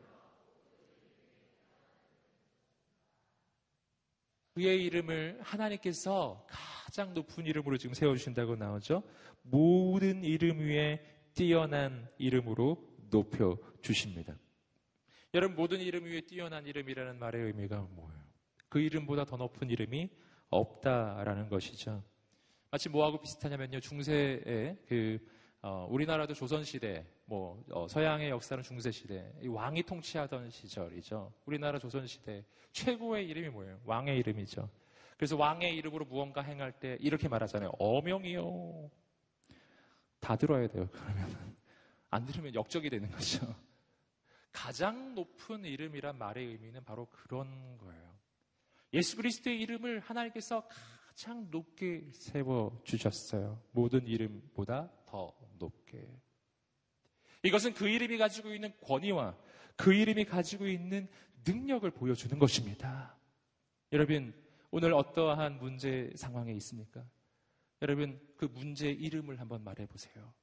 S2: 그의 이름을 하나님께서 가장 높은 이름으로 지금 세워주신다고 나오죠. 모든 이름 위에 뛰어난 이름으로 높여 주십니다. 여러분 모든 이름 위에 뛰어난 이름이라는 말의 의미가 뭐예요? 그 이름보다 더 높은 이름이 없다라는 것이죠. 마치 뭐하고 비슷하냐면요. 중세에 그 어, 우리나라도 조선시대, 뭐, 어, 서양의 역사는 중세 시대, 왕이 통치하던 시절이죠. 우리나라 조선 시대 최고의 이름이 뭐예요? 왕의 이름이죠. 그래서 왕의 이름으로 무언가 행할 때 이렇게 말하잖아요. 어명이요. 다 들어야 돼요. 그러면. 안 들으면 역적이 되는 거죠. 가장 높은 이름이란 말의 의미는 바로 그런 거예요. 예수 그리스도의 이름을 하나님께서 가장 높게 세워 주셨어요. 모든 이름보다 더 높게. 이것은 그 이름이 가지고 있는 권위와 그 이름이 가지고 있는 능력을 보여주는 것입니다. 여러분, 오늘 어떠한 문제 상황에 있습니까? 여러분, 그 문제 이름을 한번 말해 보세요.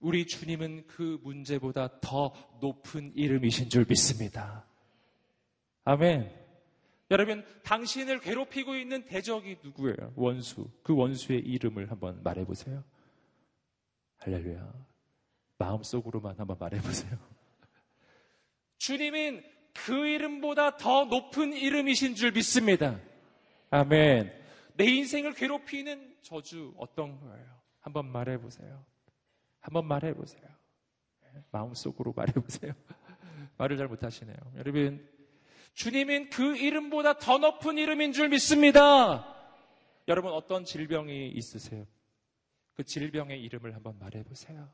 S2: 우리 주님은 그 문제보다 더 높은 이름이신 줄 믿습니다. 아멘. 여러분, 당신을 괴롭히고 있는 대적이 누구예요? 원수. 그 원수의 이름을 한번 말해 보세요. 할렐루야. 마음속으로만 한번 말해보세요. 주님은 그 이름보다 더 높은 이름이신 줄 믿습니다. 아멘. 내 인생을 괴롭히는 저주 어떤 거예요? 한번 말해보세요. 한번 말해보세요. 마음속으로 말해보세요. 말을 잘 못하시네요. 여러분, 주님은 그 이름보다 더 높은 이름인 줄 믿습니다. 여러분 어떤 질병이 있으세요? 그 질병의 이름을 한번 말해보세요.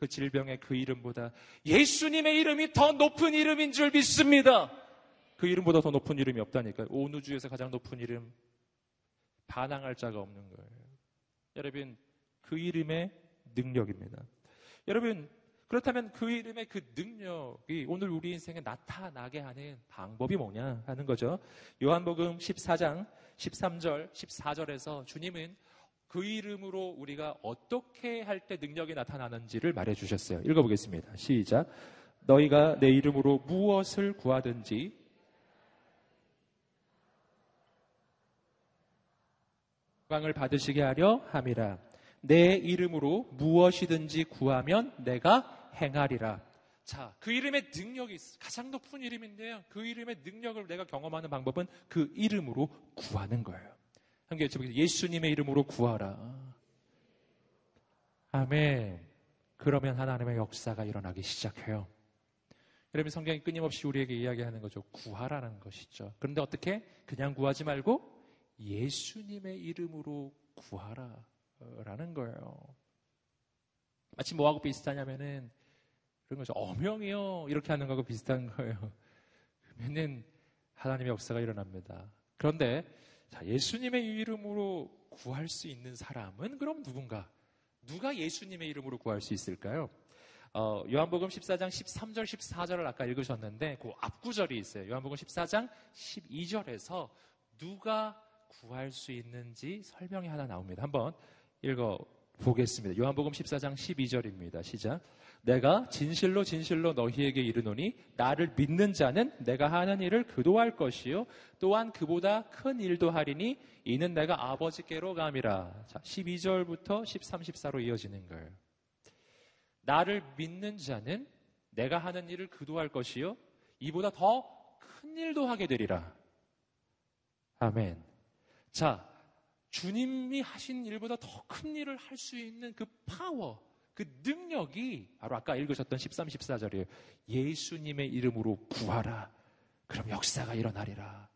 S2: 그 질병의 그 이름보다 예수님의 이름이 더 높은 이름인 줄 믿습니다. 그 이름보다 더 높은 이름이 없다니까요. 온 우주에서 가장 높은 이름 반항할 자가 없는 거예요. 여러분 그 이름의 능력입니다. 여러분 그렇다면 그 이름의 그 능력이 오늘 우리 인생에 나타나게 하는 방법이 뭐냐 하는 거죠. 요한복음 14장 13절, 14절에서 주님은 그 이름으로 우리가 어떻게 할 때 능력이 나타나는지를 말해 주셨어요. 읽어보겠습니다. 시작. 너희가 내 이름으로 무엇을 구하든지 영광을 받으시게 하려 함이라. 내 이름으로 무엇이든지 구하면 내가 행하리라. 자, 그 이름의 능력이 있어. 가장 높은 이름인데요. 그 이름의 능력을 내가 경험하는 방법은 그 이름으로 구하는 거예요. 여쭤보겠습니다. 예수님의 이름으로 구하라. 아멘. 그러면 하나님의 역사가 일어나기 시작해요. 여러분 성경이 끊임없이 우리에게 이야기하는 거죠. 구하라는 것이죠. 그런데 어떻게? 그냥 구하지 말고 예수님의 이름으로 구하라 라는 거예요. 마치 뭐하고 비슷하냐면은 그런 거죠. 어명이요 이렇게 하는 거하고 비슷한 거예요. 그러면은 하나님의 역사가 일어납니다. 그런데 자, 예수님의 이름으로 구할 수 있는 사람은 그럼 누군가? 누가 예수님의 이름으로 구할 수 있을까요? 어, 요한복음 14장 13절, 14절을 아까 읽으셨는데 그 앞구절이 있어요. 요한복음 14장 12절에서 누가 구할 수 있는지 설명이 하나 나옵니다. 한번 읽어 보겠습니다. 요한복음 14장 12절입니다. 시작. 내가 진실로 진실로 너희에게 이르노니 나를 믿는 자는 내가 하는 일을 그도 할 것이요 또한 그보다 큰 일도 하리니 이는 내가 아버지께로 감이라. 자, 12절부터 13, 14로 이어지는 거예요. 나를 믿는 자는 내가 하는 일을 그도 할 것이요 이보다 더 큰 일도 하게 되리라. 아멘. 자, 주님이 하신 일보다 더 큰 일을 할 수 있는 그 파워, 그 능력이 바로 아까 읽으셨던 13, 14절이에요. 예수님의 이름으로 구하라. 그럼 역사가 일어나리라.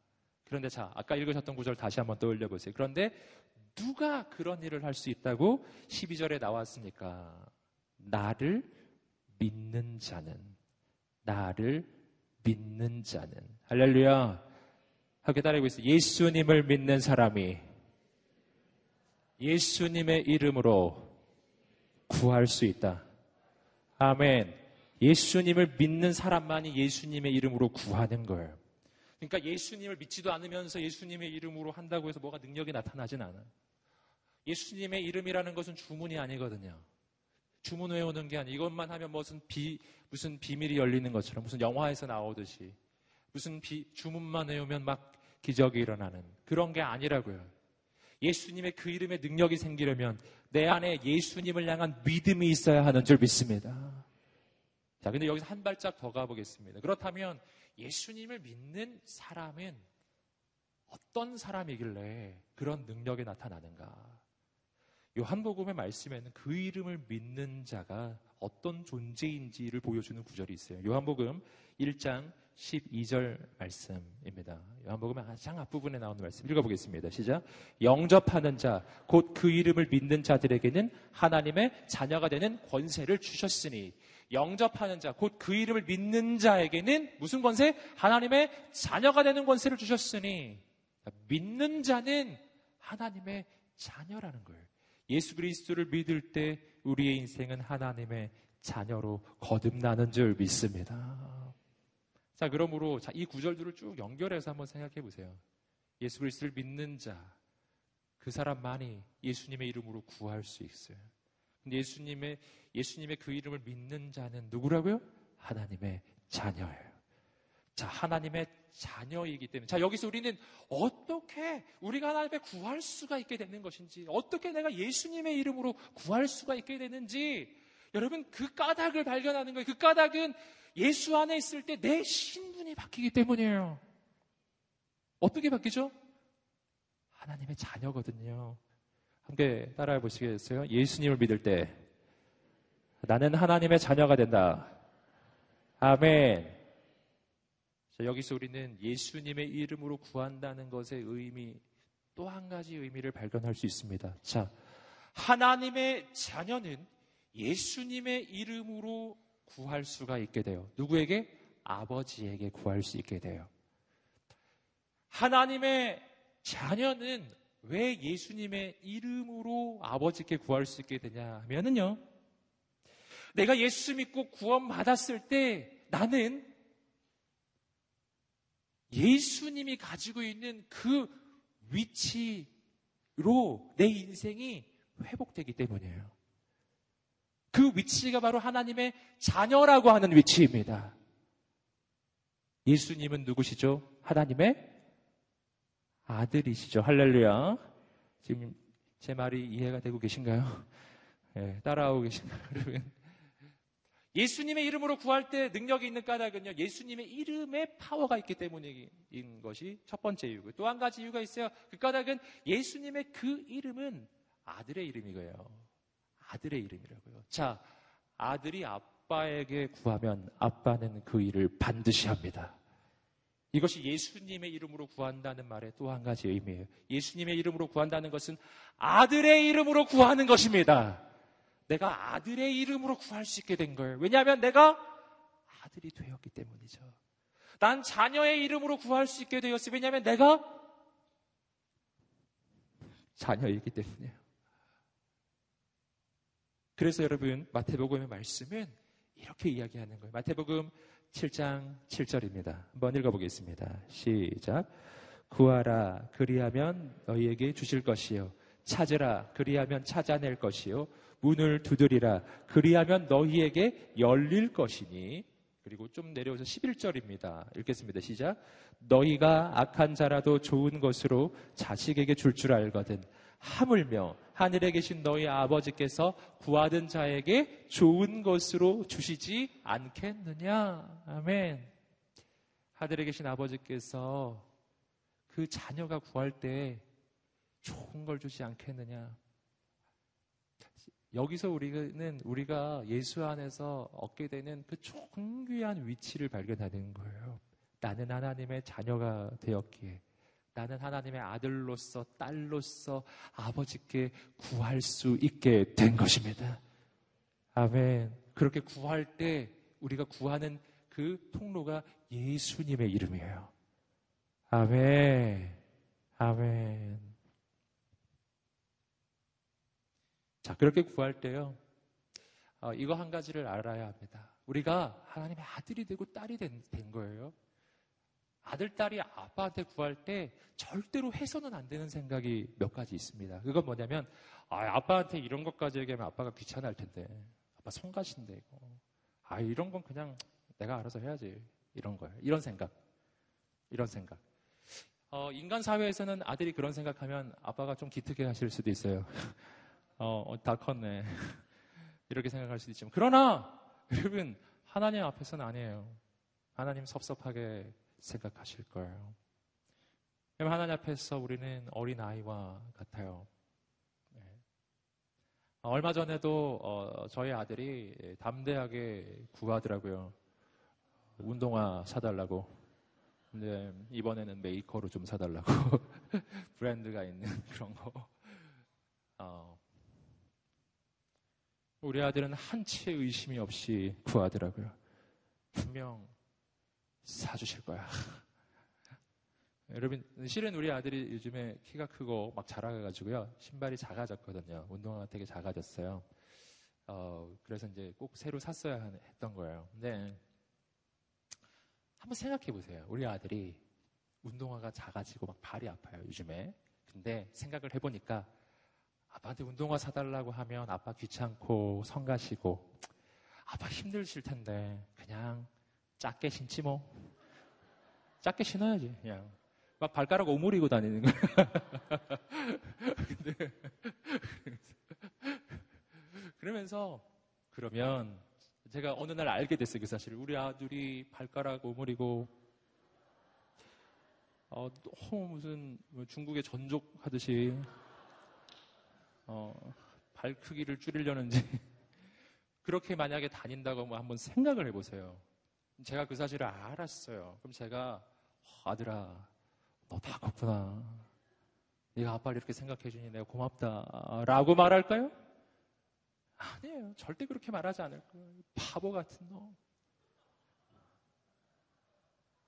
S2: 그런데 자, 아까 읽으셨던 구절 다시 한번 떠올려 보세요. 그런데 누가 그런 일을 할 수 있다고 12절에 나왔습니까? 나를 믿는 자는, 나를 믿는 자는. 할렐루야. 함께 따라하고 있어요. 예수님을 믿는 사람이 예수님의 이름으로 구할 수 있다. 아멘. 예수님을 믿는 사람만이 예수님의 이름으로 구하는 거예요. 그러니까 예수님을 믿지도 않으면서 예수님의 이름으로 한다고 해서 뭐가 능력이 나타나진 않아. 예수님의 이름이라는 것은 주문이 아니거든요. 주문 외우는 게 아니 이것만 하면 무슨 비 무슨 비밀이 열리는 것처럼 무슨 영화에서 나오듯이 무슨 비, 주문만 외우면 막 기적이 일어나는 그런 게 아니라고요. 예수님의 그 이름의 능력이 생기려면 내 안에 예수님을 향한 믿음이 있어야 하는 줄 믿습니다. 자, 근데 여기서 한 발짝 더 가보겠습니다. 그렇다면 예수님을 믿는 사람은 어떤 사람이길래 그런 능력이 나타나는가? 요한복음의 말씀에는 그 이름을 믿는 자가 어떤 존재인지를 보여주는 구절이 있어요. 요한복음 1장 12절 말씀입니다. 요한복음 가장 앞부분에 나오는 말씀 읽어보겠습니다. 시작. 영접하는 자, 곧 그 이름을 믿는 자들에게는 하나님의 자녀가 되는 권세를 주셨으니 영접하는 자, 곧 그 이름을 믿는 자에게는 무슨 권세? 하나님의 자녀가 되는 권세를 주셨으니 믿는 자는 하나님의 자녀라는 거예요. 예수 그리스도를 믿을 때 우리의 인생은 하나님의 자녀로 거듭나는 줄 믿습니다. 자, 그러므로 자, 이 구절들을 쭉 연결해서 한번 생각해 보세요. 예수 그리스도를 믿는 자, 그 사람만이 예수님의 이름으로 구할 수 있어요. 근데 예수님의 예수님의 그 이름을 믿는 자는 누구라고요? 하나님의 자녀예요. 자, 하나님의 자녀이기 때문에. 자, 여기서 우리는 어떻게 우리가 하나님의 구할 수가 있게 되는 것인지, 어떻게 내가 예수님의 이름으로 구할 수가 있게 되는지, 여러분 그 까닭을 발견하는 거예요. 그 까닭은 예수 안에 있을 때 내 신분이 바뀌기 때문이에요. 어떻게 바뀌죠? 하나님의 자녀거든요. 함께 따라해 보시겠어요? 예수님을 믿을 때 나는 하나님의 자녀가 된다. 아멘. 자, 여기서 우리는 예수님의 이름으로 구한다는 것의 의미, 또 한 가지 의미를 발견할 수 있습니다. 자, 하나님의 자녀는 예수님의 이름으로 구할 수가 있게 돼요. 누구에게? 아버지에게 구할 수 있게 돼요. 하나님의 자녀는 왜 예수님의 이름으로 아버지께 구할 수 있게 되냐 하면은요. 내가 예수 믿고 구원받았을 때 나는 예수님이 가지고 있는 그 위치로 내 인생이 회복되기 때문이에요. 그 위치가 바로 하나님의 자녀라고 하는 위치입니다. 예수님은 누구시죠? 하나님의 아들이시죠. 할렐루야. 지금 제 말이 이해가 되고 계신가요? 예, 따라오고 계신가요, 여러분? 예수님의 이름으로 구할 때 능력이 있는 까닭은요, 예수님의 이름에 파워가 있기 때문인 것이 첫 번째 이유고, 또 한 가지 이유가 있어요. 그 까닭은 예수님의 그 이름은 아들의 이름이고요. 아들의 이름이라고요. 자, 아들이 아빠에게 구하면 아빠는 그 일을 반드시 합니다. 이것이 예수님의 이름으로 구한다는 말의 또 한 가지 의미예요. 예수님의 이름으로 구한다는 것은 아들의 이름으로 구하는 것입니다. 내가 아들의 이름으로 구할 수 있게 된 거예요. 왜냐하면 내가 아들이 되었기 때문이죠. 난 자녀의 이름으로 구할 수 있게 되었어요. 왜냐하면 내가 자녀이기 때문이에요. 그래서 여러분 마태복음의 말씀은 이렇게 이야기하는 거예요. 마태복음 7장 7절입니다. 한번 읽어보겠습니다. 시작. 구하라 그리하면 너희에게 주실 것이요 찾으라 그리하면 찾아낼 것이요 문을 두드리라 그리하면 너희에게 열릴 것이니 그리고 좀 내려오서 11절입니다. 읽겠습니다. 시작. 너희가 악한 자라도 좋은 것으로 자식에게 줄줄 줄 알거든 하물며 하늘에 계신 너희 아버지께서 구하던 자에게 좋은 것으로 주시지 않겠느냐. 아멘. 하늘에 계신 아버지께서 그 자녀가 구할 때 좋은 걸 주지 않겠느냐. 여기서 우리는 우리가 예수 안에서 얻게 되는 그 존귀한 위치를 발견하는 거예요. 나는 하나님의 자녀가 되었기에 나는 하나님의 아들로서 딸로서 아버지께 구할 수 있게 된 것입니다. 아멘. 그렇게 구할 때 우리가 구하는 그 통로가 예수님의 이름이에요. 아멘. 아멘. 자, 그렇게 구할 때요. 어, 이거 한 가지를 알아야 합니다. 우리가 하나님의 아들이 되고 딸이 된, 된 거예요. 아들, 딸이 아빠한테 구할 때 절대로 해서는 안 되는 생각이 몇 가지 있습니다. 그건 뭐냐면, 아, 아빠한테 이런 것까지 얘기하면 아빠가 귀찮아할 텐데. 아빠 손가신데, 이거. 아, 이런 건 그냥 내가 알아서 해야지. 이런 거예요. 이런 생각. 이런 생각. 어, 인간 사회에서는 아들이 그런 생각하면 아빠가 좀 기특해 하실 수도 있어요. 어, 어, 다 컸네. 이렇게 생각할 수도 있지만. 그러나, 여러분, 하나님 앞에서는 아니에요. 하나님 섭섭하게 생각하실 거예요. 하나님 앞에서 우리는 어린 아이와 같아요. 네. 얼마 전에도 어, 저희 아들이 담대하게 구하더라고요. 운동화 사달라고. 근데 이번에는 메이커로 좀 사달라고. 브랜드가 있는 그런 거. 어. 우리 아들은 한치 의심이 없이 구하더라고요. 분명 사주실 거야. 여러분, 실은 우리 아들이 요즘에 키가 크고 막 자라가지고요. 신발이 작아졌거든요. 운동화가 되게 작아졌어요. 어, 그래서 이제 꼭 새로 샀어야 했던 거예요. 근데 한번 생각해 보세요. 우리 아들이 운동화가 작아지고 막 발이 아파요, 요즘에. 근데 생각을 해보니까 아빠한테 운동화 사달라고 하면 아빠 귀찮고 성가시고 아빠 힘들실 텐데 그냥 작게 신지 뭐. 작게 신어야지, 그냥. 막 발가락 오므리고 다니는 거야. 근데, 그러면서, 그러면, 제가 어느 날 알게 됐어요, 그 사실을. 우리 아들이 발가락 오므리고, 어, 무슨, 뭐 중국의 전족 하듯이, 어, 발 크기를 줄이려는지, 그렇게 만약에 다닌다고 뭐 한번 생각을 해보세요. 제가 그 사실을 알았어요. 그럼 제가 아들아, 너 다 컸구나. 네가 아빠를 이렇게 생각해 주니 내가 고맙다라고 말할까요? 아니에요. 절대 그렇게 말하지 않을 거예요. 바보 같은 너.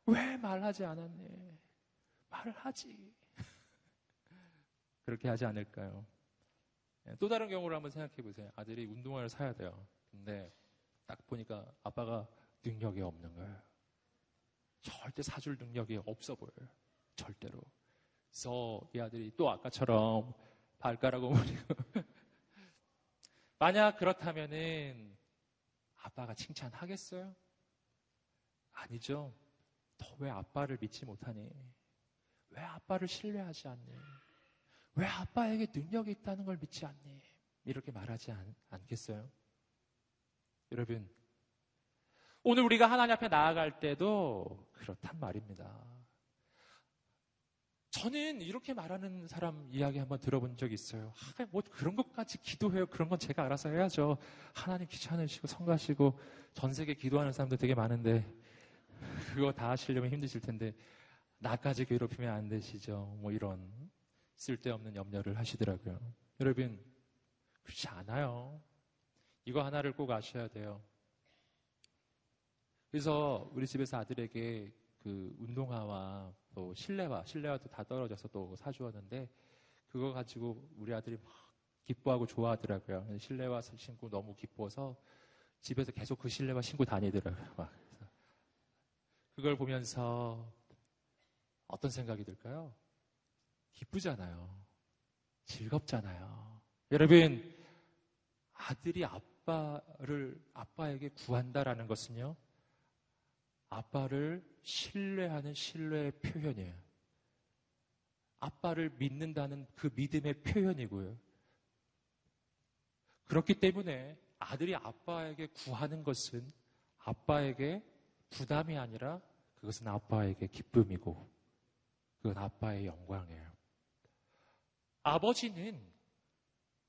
S2: 왜 말하지 않았니? 말을 하지. 그렇게 하지 않을까요? 네, 또 다른 경우를 한번 생각해 보세요. 아들이 운동화를 사야 돼요. 근데 딱 보니까 아빠가 능력이 없는 거예요. 절대 사줄 능력이 없어 보여요. 절대로. 그래서 이 아들이 또 아까처럼 발가락 오므리고 만약 그렇다면은 아빠가 칭찬하겠어요? 아니죠. 너 왜 아빠를 믿지 못하니? 왜 아빠를 신뢰하지 않니? 왜 아빠에게 능력이 있다는 걸 믿지 않니? 이렇게 말하지 않, 않겠어요? 여러분, 오늘 우리가 하나님 앞에 나아갈 때도 그렇단 말입니다. 저는 이렇게 말하는 사람 이야기 한번 들어본 적이 있어요. 아, 뭐 그런 것까지 기도해요. 그런 건 제가 알아서 해야죠. 하나님 귀찮으시고 성가시고 전 세계 기도하는 사람들 되게 많은데 그거 다 하시려면 힘드실 텐데 나까지 괴롭히면 안 되시죠. 뭐 이런 쓸데없는 염려를 하시더라고요. 여러분 그렇지 않아요. 이거 하나를 꼭 아셔야 돼요. 그래서 우리 집에서 아들에게 그 운동화와 또 실내화, 실내화도 다 떨어져서 또 사주었는데 그거 가지고 우리 아들이 막 기뻐하고 좋아하더라고요. 실내화 신고 너무 기뻐서 집에서 계속 그 실내화 신고 다니더라고요. 막. 그걸 보면서 어떤 생각이 들까요? 기쁘잖아요. 즐겁잖아요. 여러분, 아들이 아빠를, 아빠에게 구한다라는 것은요, 아빠를 신뢰하는 신뢰의 표현이에요. 아빠를 믿는다는 그 믿음의 표현이고요. 그렇기 때문에 아들이 아빠에게 구하는 것은 아빠에게 부담이 아니라 그것은 아빠에게 기쁨이고 그건 아빠의 영광이에요. 아버지는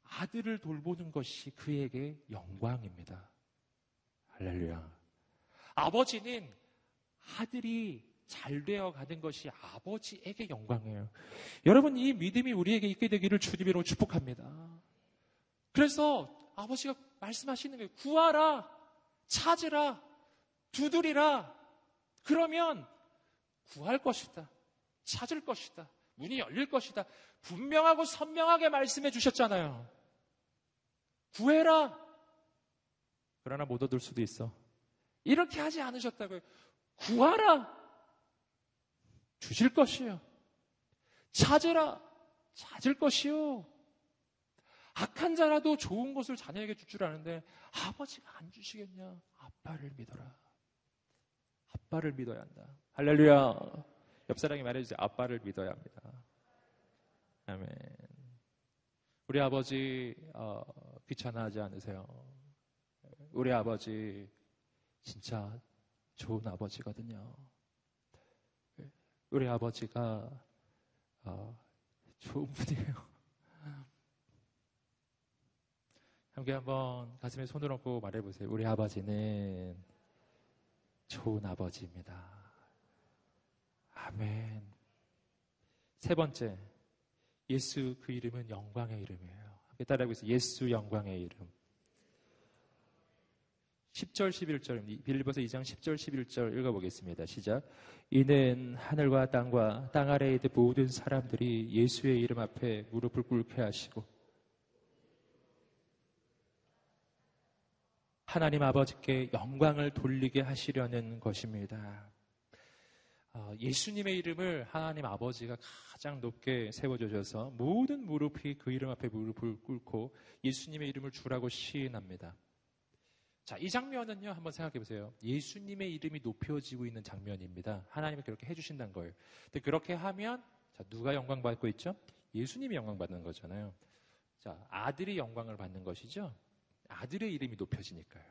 S2: 아들을 돌보는 것이 그에게 영광입니다. 할렐루야. 아버지는 아들이 잘 되어 가는 것이 아버지에게 영광이에요. 여러분, 이 믿음이 우리에게 있게 되기를 주님으로 축복합니다. 그래서 아버지가 말씀하시는 거예요. 구하라, 찾으라, 두드리라. 그러면 구할 것이다. 찾을 것이다. 문이 열릴 것이다. 분명하고 선명하게 말씀해 주셨잖아요. 구해라. 그러나 못 얻을 수도 있어. 이렇게 하지 않으셨다고요. 구하라. 주실 것이요. 찾으라. 찾을 것이요. 악한 자라도 좋은 것을 자녀에게 줄 줄 아는데 아버지가 안 주시겠냐? 아빠를 믿어라. 아빠를 믿어야 한다. 할렐루야. 옆 사람이 말해주세요. 아빠를 믿어야 합니다. 아멘. 우리 아버지 어, 귀찮아하지 않으세요. 우리 아버지 진짜 좋은 아버지거든요. 우리 아버지가 어, 좋은 분이에요. 함께 한번 가슴에 손을 얹고 말해보세요. 우리 아버지는 좋은 아버지입니다. 아멘. 세 번째, 예수 그 이름은 영광의 이름이에요. 함께 있어요. 예수 영광의 이름. 10절, 11절, 빌리버서 2장 10절, 11절 읽어보겠습니다. 시작. 이는 하늘과 땅과 땅 아래에 있는 모든 사람들이 예수의 이름 앞에 무릎을 꿇게 하시고 하나님 아버지께 영광을 돌리게 하시려는 것입니다. 어, 예수님의 이름을 하나님 아버지가 가장 높게 세워주셔서 모든 무릎이 그 이름 앞에 무릎을 꿇고 예수님의 이름을 주라고 시인합니다. 자, 이 장면은요, 한번 생각해 보세요. 예수님의 이름이 높여지고 있는 장면입니다. 하나님이 그렇게 해주신다는 거예요. 근데 그렇게 하면, 자, 누가 영광 받고 있죠? 예수님이 영광 받는 거잖아요. 자, 아들이 영광을 받는 것이죠? 아들의 이름이 높여지니까요.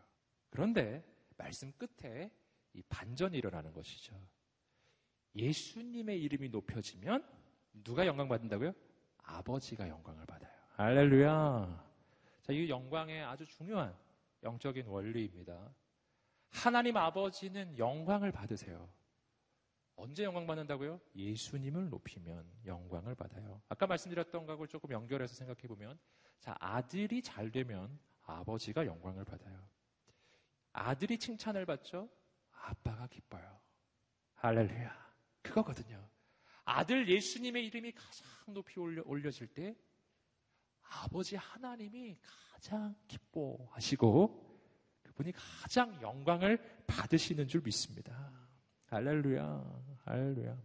S2: 그런데, 말씀 끝에 이 반전이 일어나는 것이죠. 예수님의 이름이 높여지면, 누가 영광 받는다고요? 아버지가 영광을 받아요. 할렐루야. 자, 이 영광의 아주 중요한 영적인 원리입니다. 하나님 아버지는 영광을 받으세요. 언제 영광 받는다고요? 예수님을 높이면 영광을 받아요. 아까 말씀드렸던 것을 조금 연결해서 생각해 보면, 자, 아들이 잘 되면 아버지가 영광을 받아요. 아들이 칭찬을 받죠? 아빠가 기뻐요. 할렐루야. 그거거든요. 아들 예수님의 이름이 가장 높이 올려, 올려질 때 아버지 하나님이 가장 기뻐하시고 그분이 가장 영광을 받으시는 줄 믿습니다. 할렐루야, 할렐루야.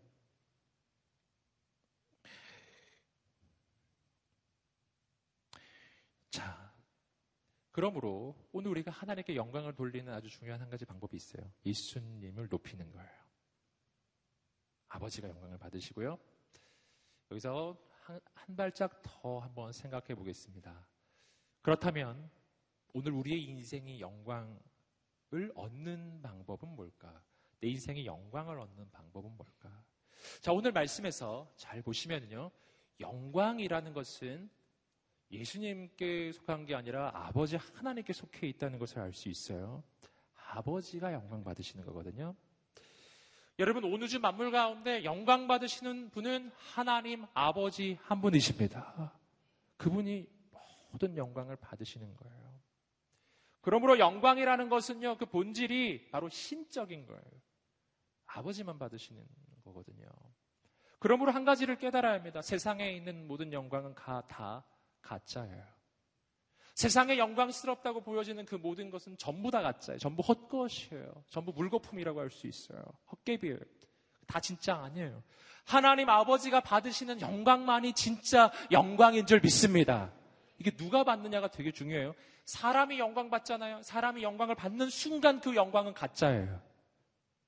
S2: 자, 그러므로 오늘 우리가 하나님께 영광을 돌리는 아주 중요한 한 가지 방법이 있어요. 예수님을 높이는 거예요. 아버지가 영광을 받으시고요. 여기서 한, 한 발짝 더 한번 생각해 보겠습니다. 그렇다면 오늘 우리의 인생이 영광을 얻는 방법은 뭘까? 내 인생의 영광을 얻는 방법은 뭘까? 자, 오늘 말씀에서 잘 보시면요. 영광이라는 것은 예수님께 속한 게 아니라 아버지 하나님께 속해 있다는 것을 알 수 있어요. 아버지가 영광 받으시는 거거든요. 여러분, 온 우주 만물 가운데 영광 받으시는 분은 하나님 아버지 한 분이십니다. 그분이 모든 영광을 받으시는 거예요. 그러므로 영광이라는 것은요, 그 본질이 바로 신적인 거예요. 아버지만 받으시는 거거든요. 그러므로 한 가지를 깨달아야 합니다. 세상에 있는 모든 영광은 가, 다 가짜예요. 세상에 영광스럽다고 보여지는 그 모든 것은 전부 다 가짜예요. 전부 헛것이에요. 전부 물거품이라고 할 수 있어요. 헛개비예요. 다 진짜 아니에요. 하나님 아버지가 받으시는 영광만이 진짜 영광인 줄 믿습니다. 이게 누가 받느냐가 되게 중요해요. 사람이 영광 받잖아요. 사람이 영광을 받는 순간 그 영광은 가짜예요.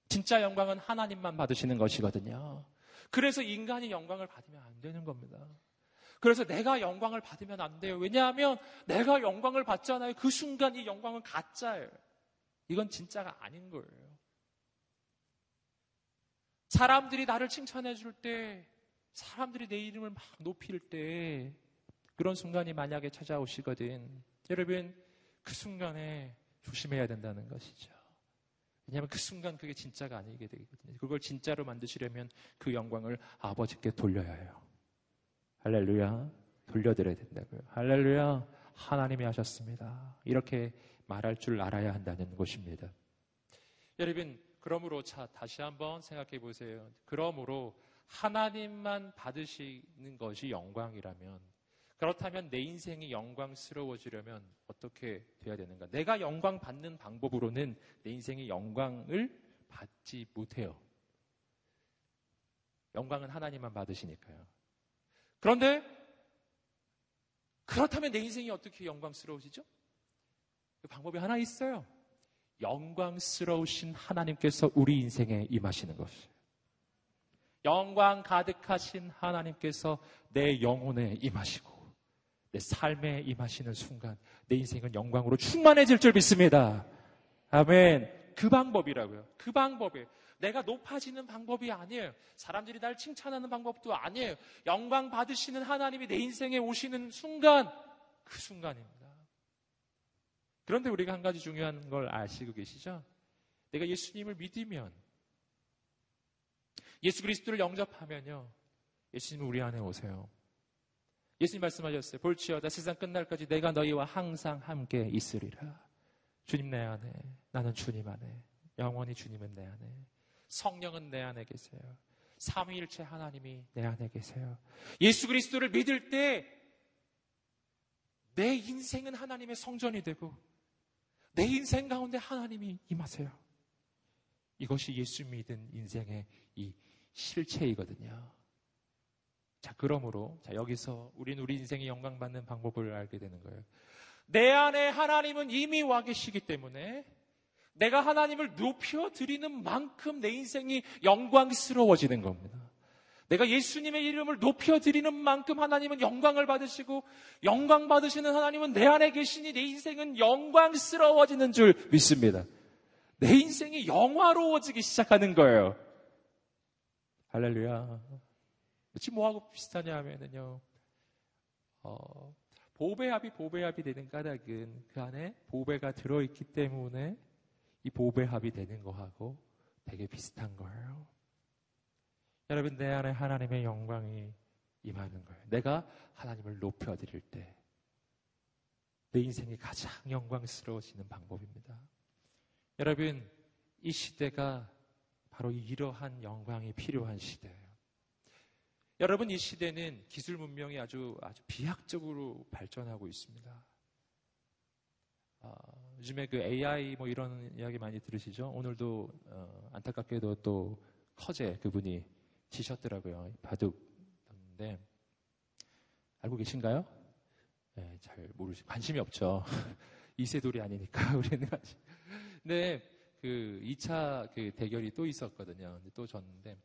S2: 진짜 영광은 하나님만 받으시는 것이거든요. 그래서 인간이 영광을 받으면 안 되는 겁니다. 그래서 내가 영광을 받으면 안 돼요. 왜냐하면 내가 영광을 받잖아요. 그 순간 이 영광은 가짜예요. 이건 진짜가 아닌 거예요. 사람들이 나를 칭찬해 줄 때, 사람들이 내 이름을 막 높일 때, 그런 순간이 만약에 찾아오시거든. 여러분, 그 순간에 조심해야 된다는 것이죠. 왜냐하면 그 순간 그게 진짜가 아니게 되거든요. 그걸 진짜로 만드시려면 그 영광을 아버지께 돌려야 해요. 할렐루야. 돌려드려야 된다고요. 할렐루야. 하나님이 하셨습니다. 이렇게 말할 줄 알아야 한다는 것입니다. 여러분, 그러므로 자, 다시 한번 생각해 보세요. 그러므로 하나님만 받으시는 것이 영광이라면 그렇다면 내 인생이 영광스러워지려면 어떻게 돼야 되는가? 내가 영광 받는 방법으로는 내 인생이 영광을 받지 못해요. 영광은 하나님만 받으시니까요. 그런데 그렇다면 내 인생이 어떻게 영광스러워지죠? 그 방법이 하나 있어요. 영광스러우신 하나님께서 우리 인생에 임하시는 것이에요. 영광 가득하신 하나님께서 내 영혼에 임하시고 내 삶에 임하시는 순간 내 인생은 영광으로 충만해질 줄 믿습니다. 아멘. 그 방법이라고요. 그 방법이에요. 내가 높아지는 방법이 아니에요. 사람들이 날 칭찬하는 방법도 아니에요. 영광 받으시는 하나님이 내 인생에 오시는 순간, 그 순간입니다. 그런데 우리가 한 가지 중요한 걸 아시고 계시죠? 내가 예수님을 믿으면, 예수 그리스도를 영접하면요. 예수님 우리 안에 오세요. 예수님 말씀하셨어요. 볼지어다 세상 끝날까지 내가 너희와 항상 함께 있으리라. 주님 내 안에, 나는 주님 안에, 영원히 주님은 내 안에. 성령은 내 안에 계세요. 삼위일체 하나님이 내 안에 계세요. 예수 그리스도를 믿을 때 내 인생은 하나님의 성전이 되고 내 인생 가운데 하나님이 임하세요. 이것이 예수 믿은 인생의 이 실체이거든요. 자, 그러므로 자, 여기서 우린 우리 인생의 영광 받는 방법을 알게 되는 거예요. 내 안에 하나님은 이미 와 계시기 때문에 내가 하나님을 높여 드리는 만큼 내 인생이 영광스러워지는 겁니다. 내가 예수님의 이름을 높여 드리는 만큼 하나님은 영광을 받으시고 영광 받으시는 하나님은 내 안에 계시니 내 인생은 영광스러워지는 줄 믿습니다. 내 인생이 영화로워지기 시작하는 거예요. 할렐루야. 지금 뭐하고 비슷하냐 하면은요, 어, 보배합이 보배합이 되는 까닭은 그 안에 보배가 들어있기 때문에 이 보배합이 되는 거하고 되게 비슷한 거예요. 여러분, 내 안에 하나님의 영광이 임하는 거예요. 내가 하나님을 높여드릴 때, 내 인생이 가장 영광스러워지는 방법입니다. 여러분, 이 시대가 바로 이러한 영광이 필요한 시대예요. 여러분, 이 시대는 기술 문명이 아주, 아주 비약적으로 발전하고 있습니다. 아, 요즘에 그 AI 뭐 이런 이야기 많이 들으시죠? 오늘도 어, 안타깝게도 또 커제 그분이 지셨더라고요. 바둑인데 알고 계신가요? 네, 잘 모르시 관심이 없죠. 이세돌이 아니니까 우리는 관심. 근데 그 2차 그 대결이 또 있었거든요. 근데 또 졌는데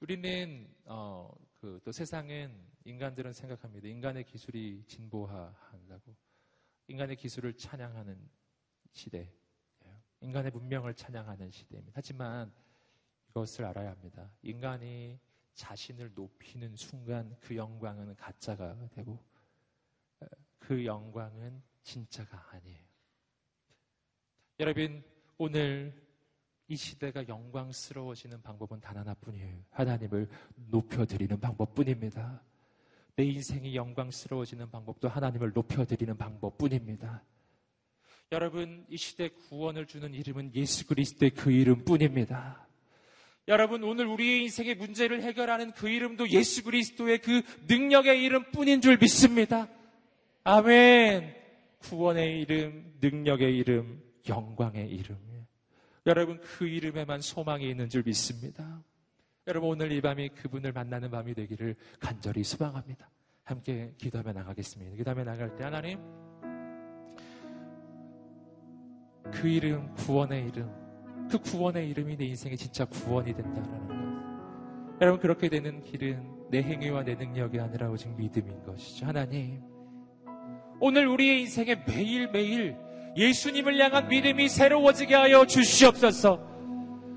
S2: 우리는 어, 그 또 세상은 인간들은 생각합니다. 인간의 기술이 진보한다고 인간의 기술을 찬양하는 시대, 인간의 문명을 찬양하는 시대입니다. 하지만 이것을 알아야 합니다. 인간이 자신을 높이는 순간 그 영광은 가짜가 되고 그 영광은 진짜가 아니에요. 여러분, 오늘 이 시대가 영광스러워지는 방법은 단 하나뿐이에요. 하나님을 높여드리는 방법뿐입니다. 내 인생이 영광스러워지는 방법도 하나님을 높여드리는 방법뿐입니다. 여러분, 이 시대 구원을 주는 이름은 예수 그리스도의 그 이름뿐입니다. 여러분, 오늘 우리의 인생의 문제를 해결하는 그 이름도 예수 그리스도의 그 능력의 이름뿐인 줄 믿습니다. 아멘. 구원의 이름, 능력의 이름, 영광의 이름. 여러분, 그 이름에만 소망이 있는 줄 믿습니다. 여러분, 오늘 이 밤이 그분을 만나는 밤이 되기를 간절히 소망합니다. 함께 기도하며 나가겠습니다. 기도하며 나갈 때 하나님, 그 이름, 구원의 이름, 그 구원의 이름이 내 인생에 진짜 구원이 된다라는 것. 여러분 그렇게 되는 길은 내 행위와 내 능력이 아니라 오직 믿음인 것이죠. 하나님, 오늘 우리의 인생에 매일매일 예수님을 향한 믿음이 새로워지게 하여 주시옵소서.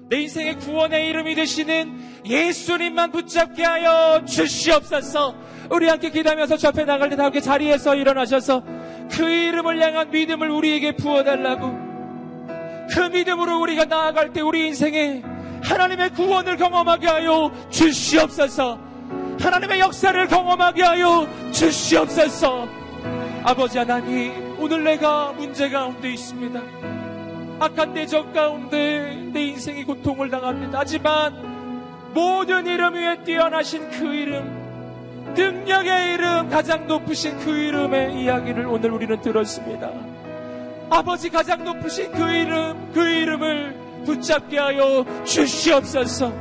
S2: 내 인생의 구원의 이름이 되시는 예수님만 붙잡게 하여 주시옵소서. 우리 함께 기도하면서 저 앞에 나갈 때 다 함께 자리에서 일어나셔서 그 이름을 향한 믿음을 우리에게 부어달라고 그 믿음으로 우리가 나아갈 때 우리 인생에 하나님의 구원을 경험하게 하여 주시옵소서. 하나님의 역사를 경험하게 하여 주시옵소서. 아버지 하나님, 오늘 내가 문제 가운데 있습니다. 악한 내적 가운데 내 인생이 고통을 당합니다. 하지만 모든 이름 위에 뛰어나신 그 이름, 능력의 이름, 가장 높으신 그 이름의 이야기를 오늘 우리는 들었습니다. 아버지 가장 높으신 그 이름, 그 이름을 붙잡게 하여 주시옵소서.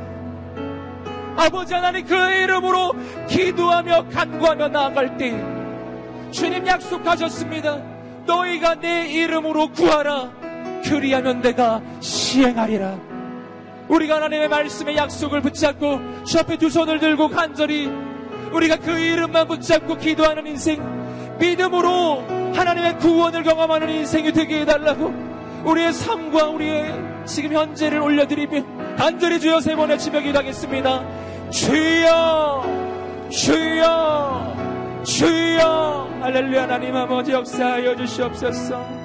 S2: 아버지 하나님 그 이름으로 기도하며 간구하며 나아갈 때 주님 약속하셨습니다. 너희가 내 이름으로 구하라. 그리하면 내가 시행하리라. 우리가 하나님의 말씀의 약속을 붙잡고 주 앞에 두 손을 들고 간절히 우리가 그 이름만 붙잡고 기도하는 인생 믿음으로 하나님의 구원을 경험하는 인생이 되게 해달라고 우리의 삶과 우리의 지금 현재를 올려드리며 간절히 주여 세 번의 지명 기도하겠습니다. 주여 주여 주여 할렐루야 하나님 아버지 역사하여 주시옵소서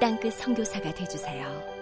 S3: 땅끝 성교사가 되주세요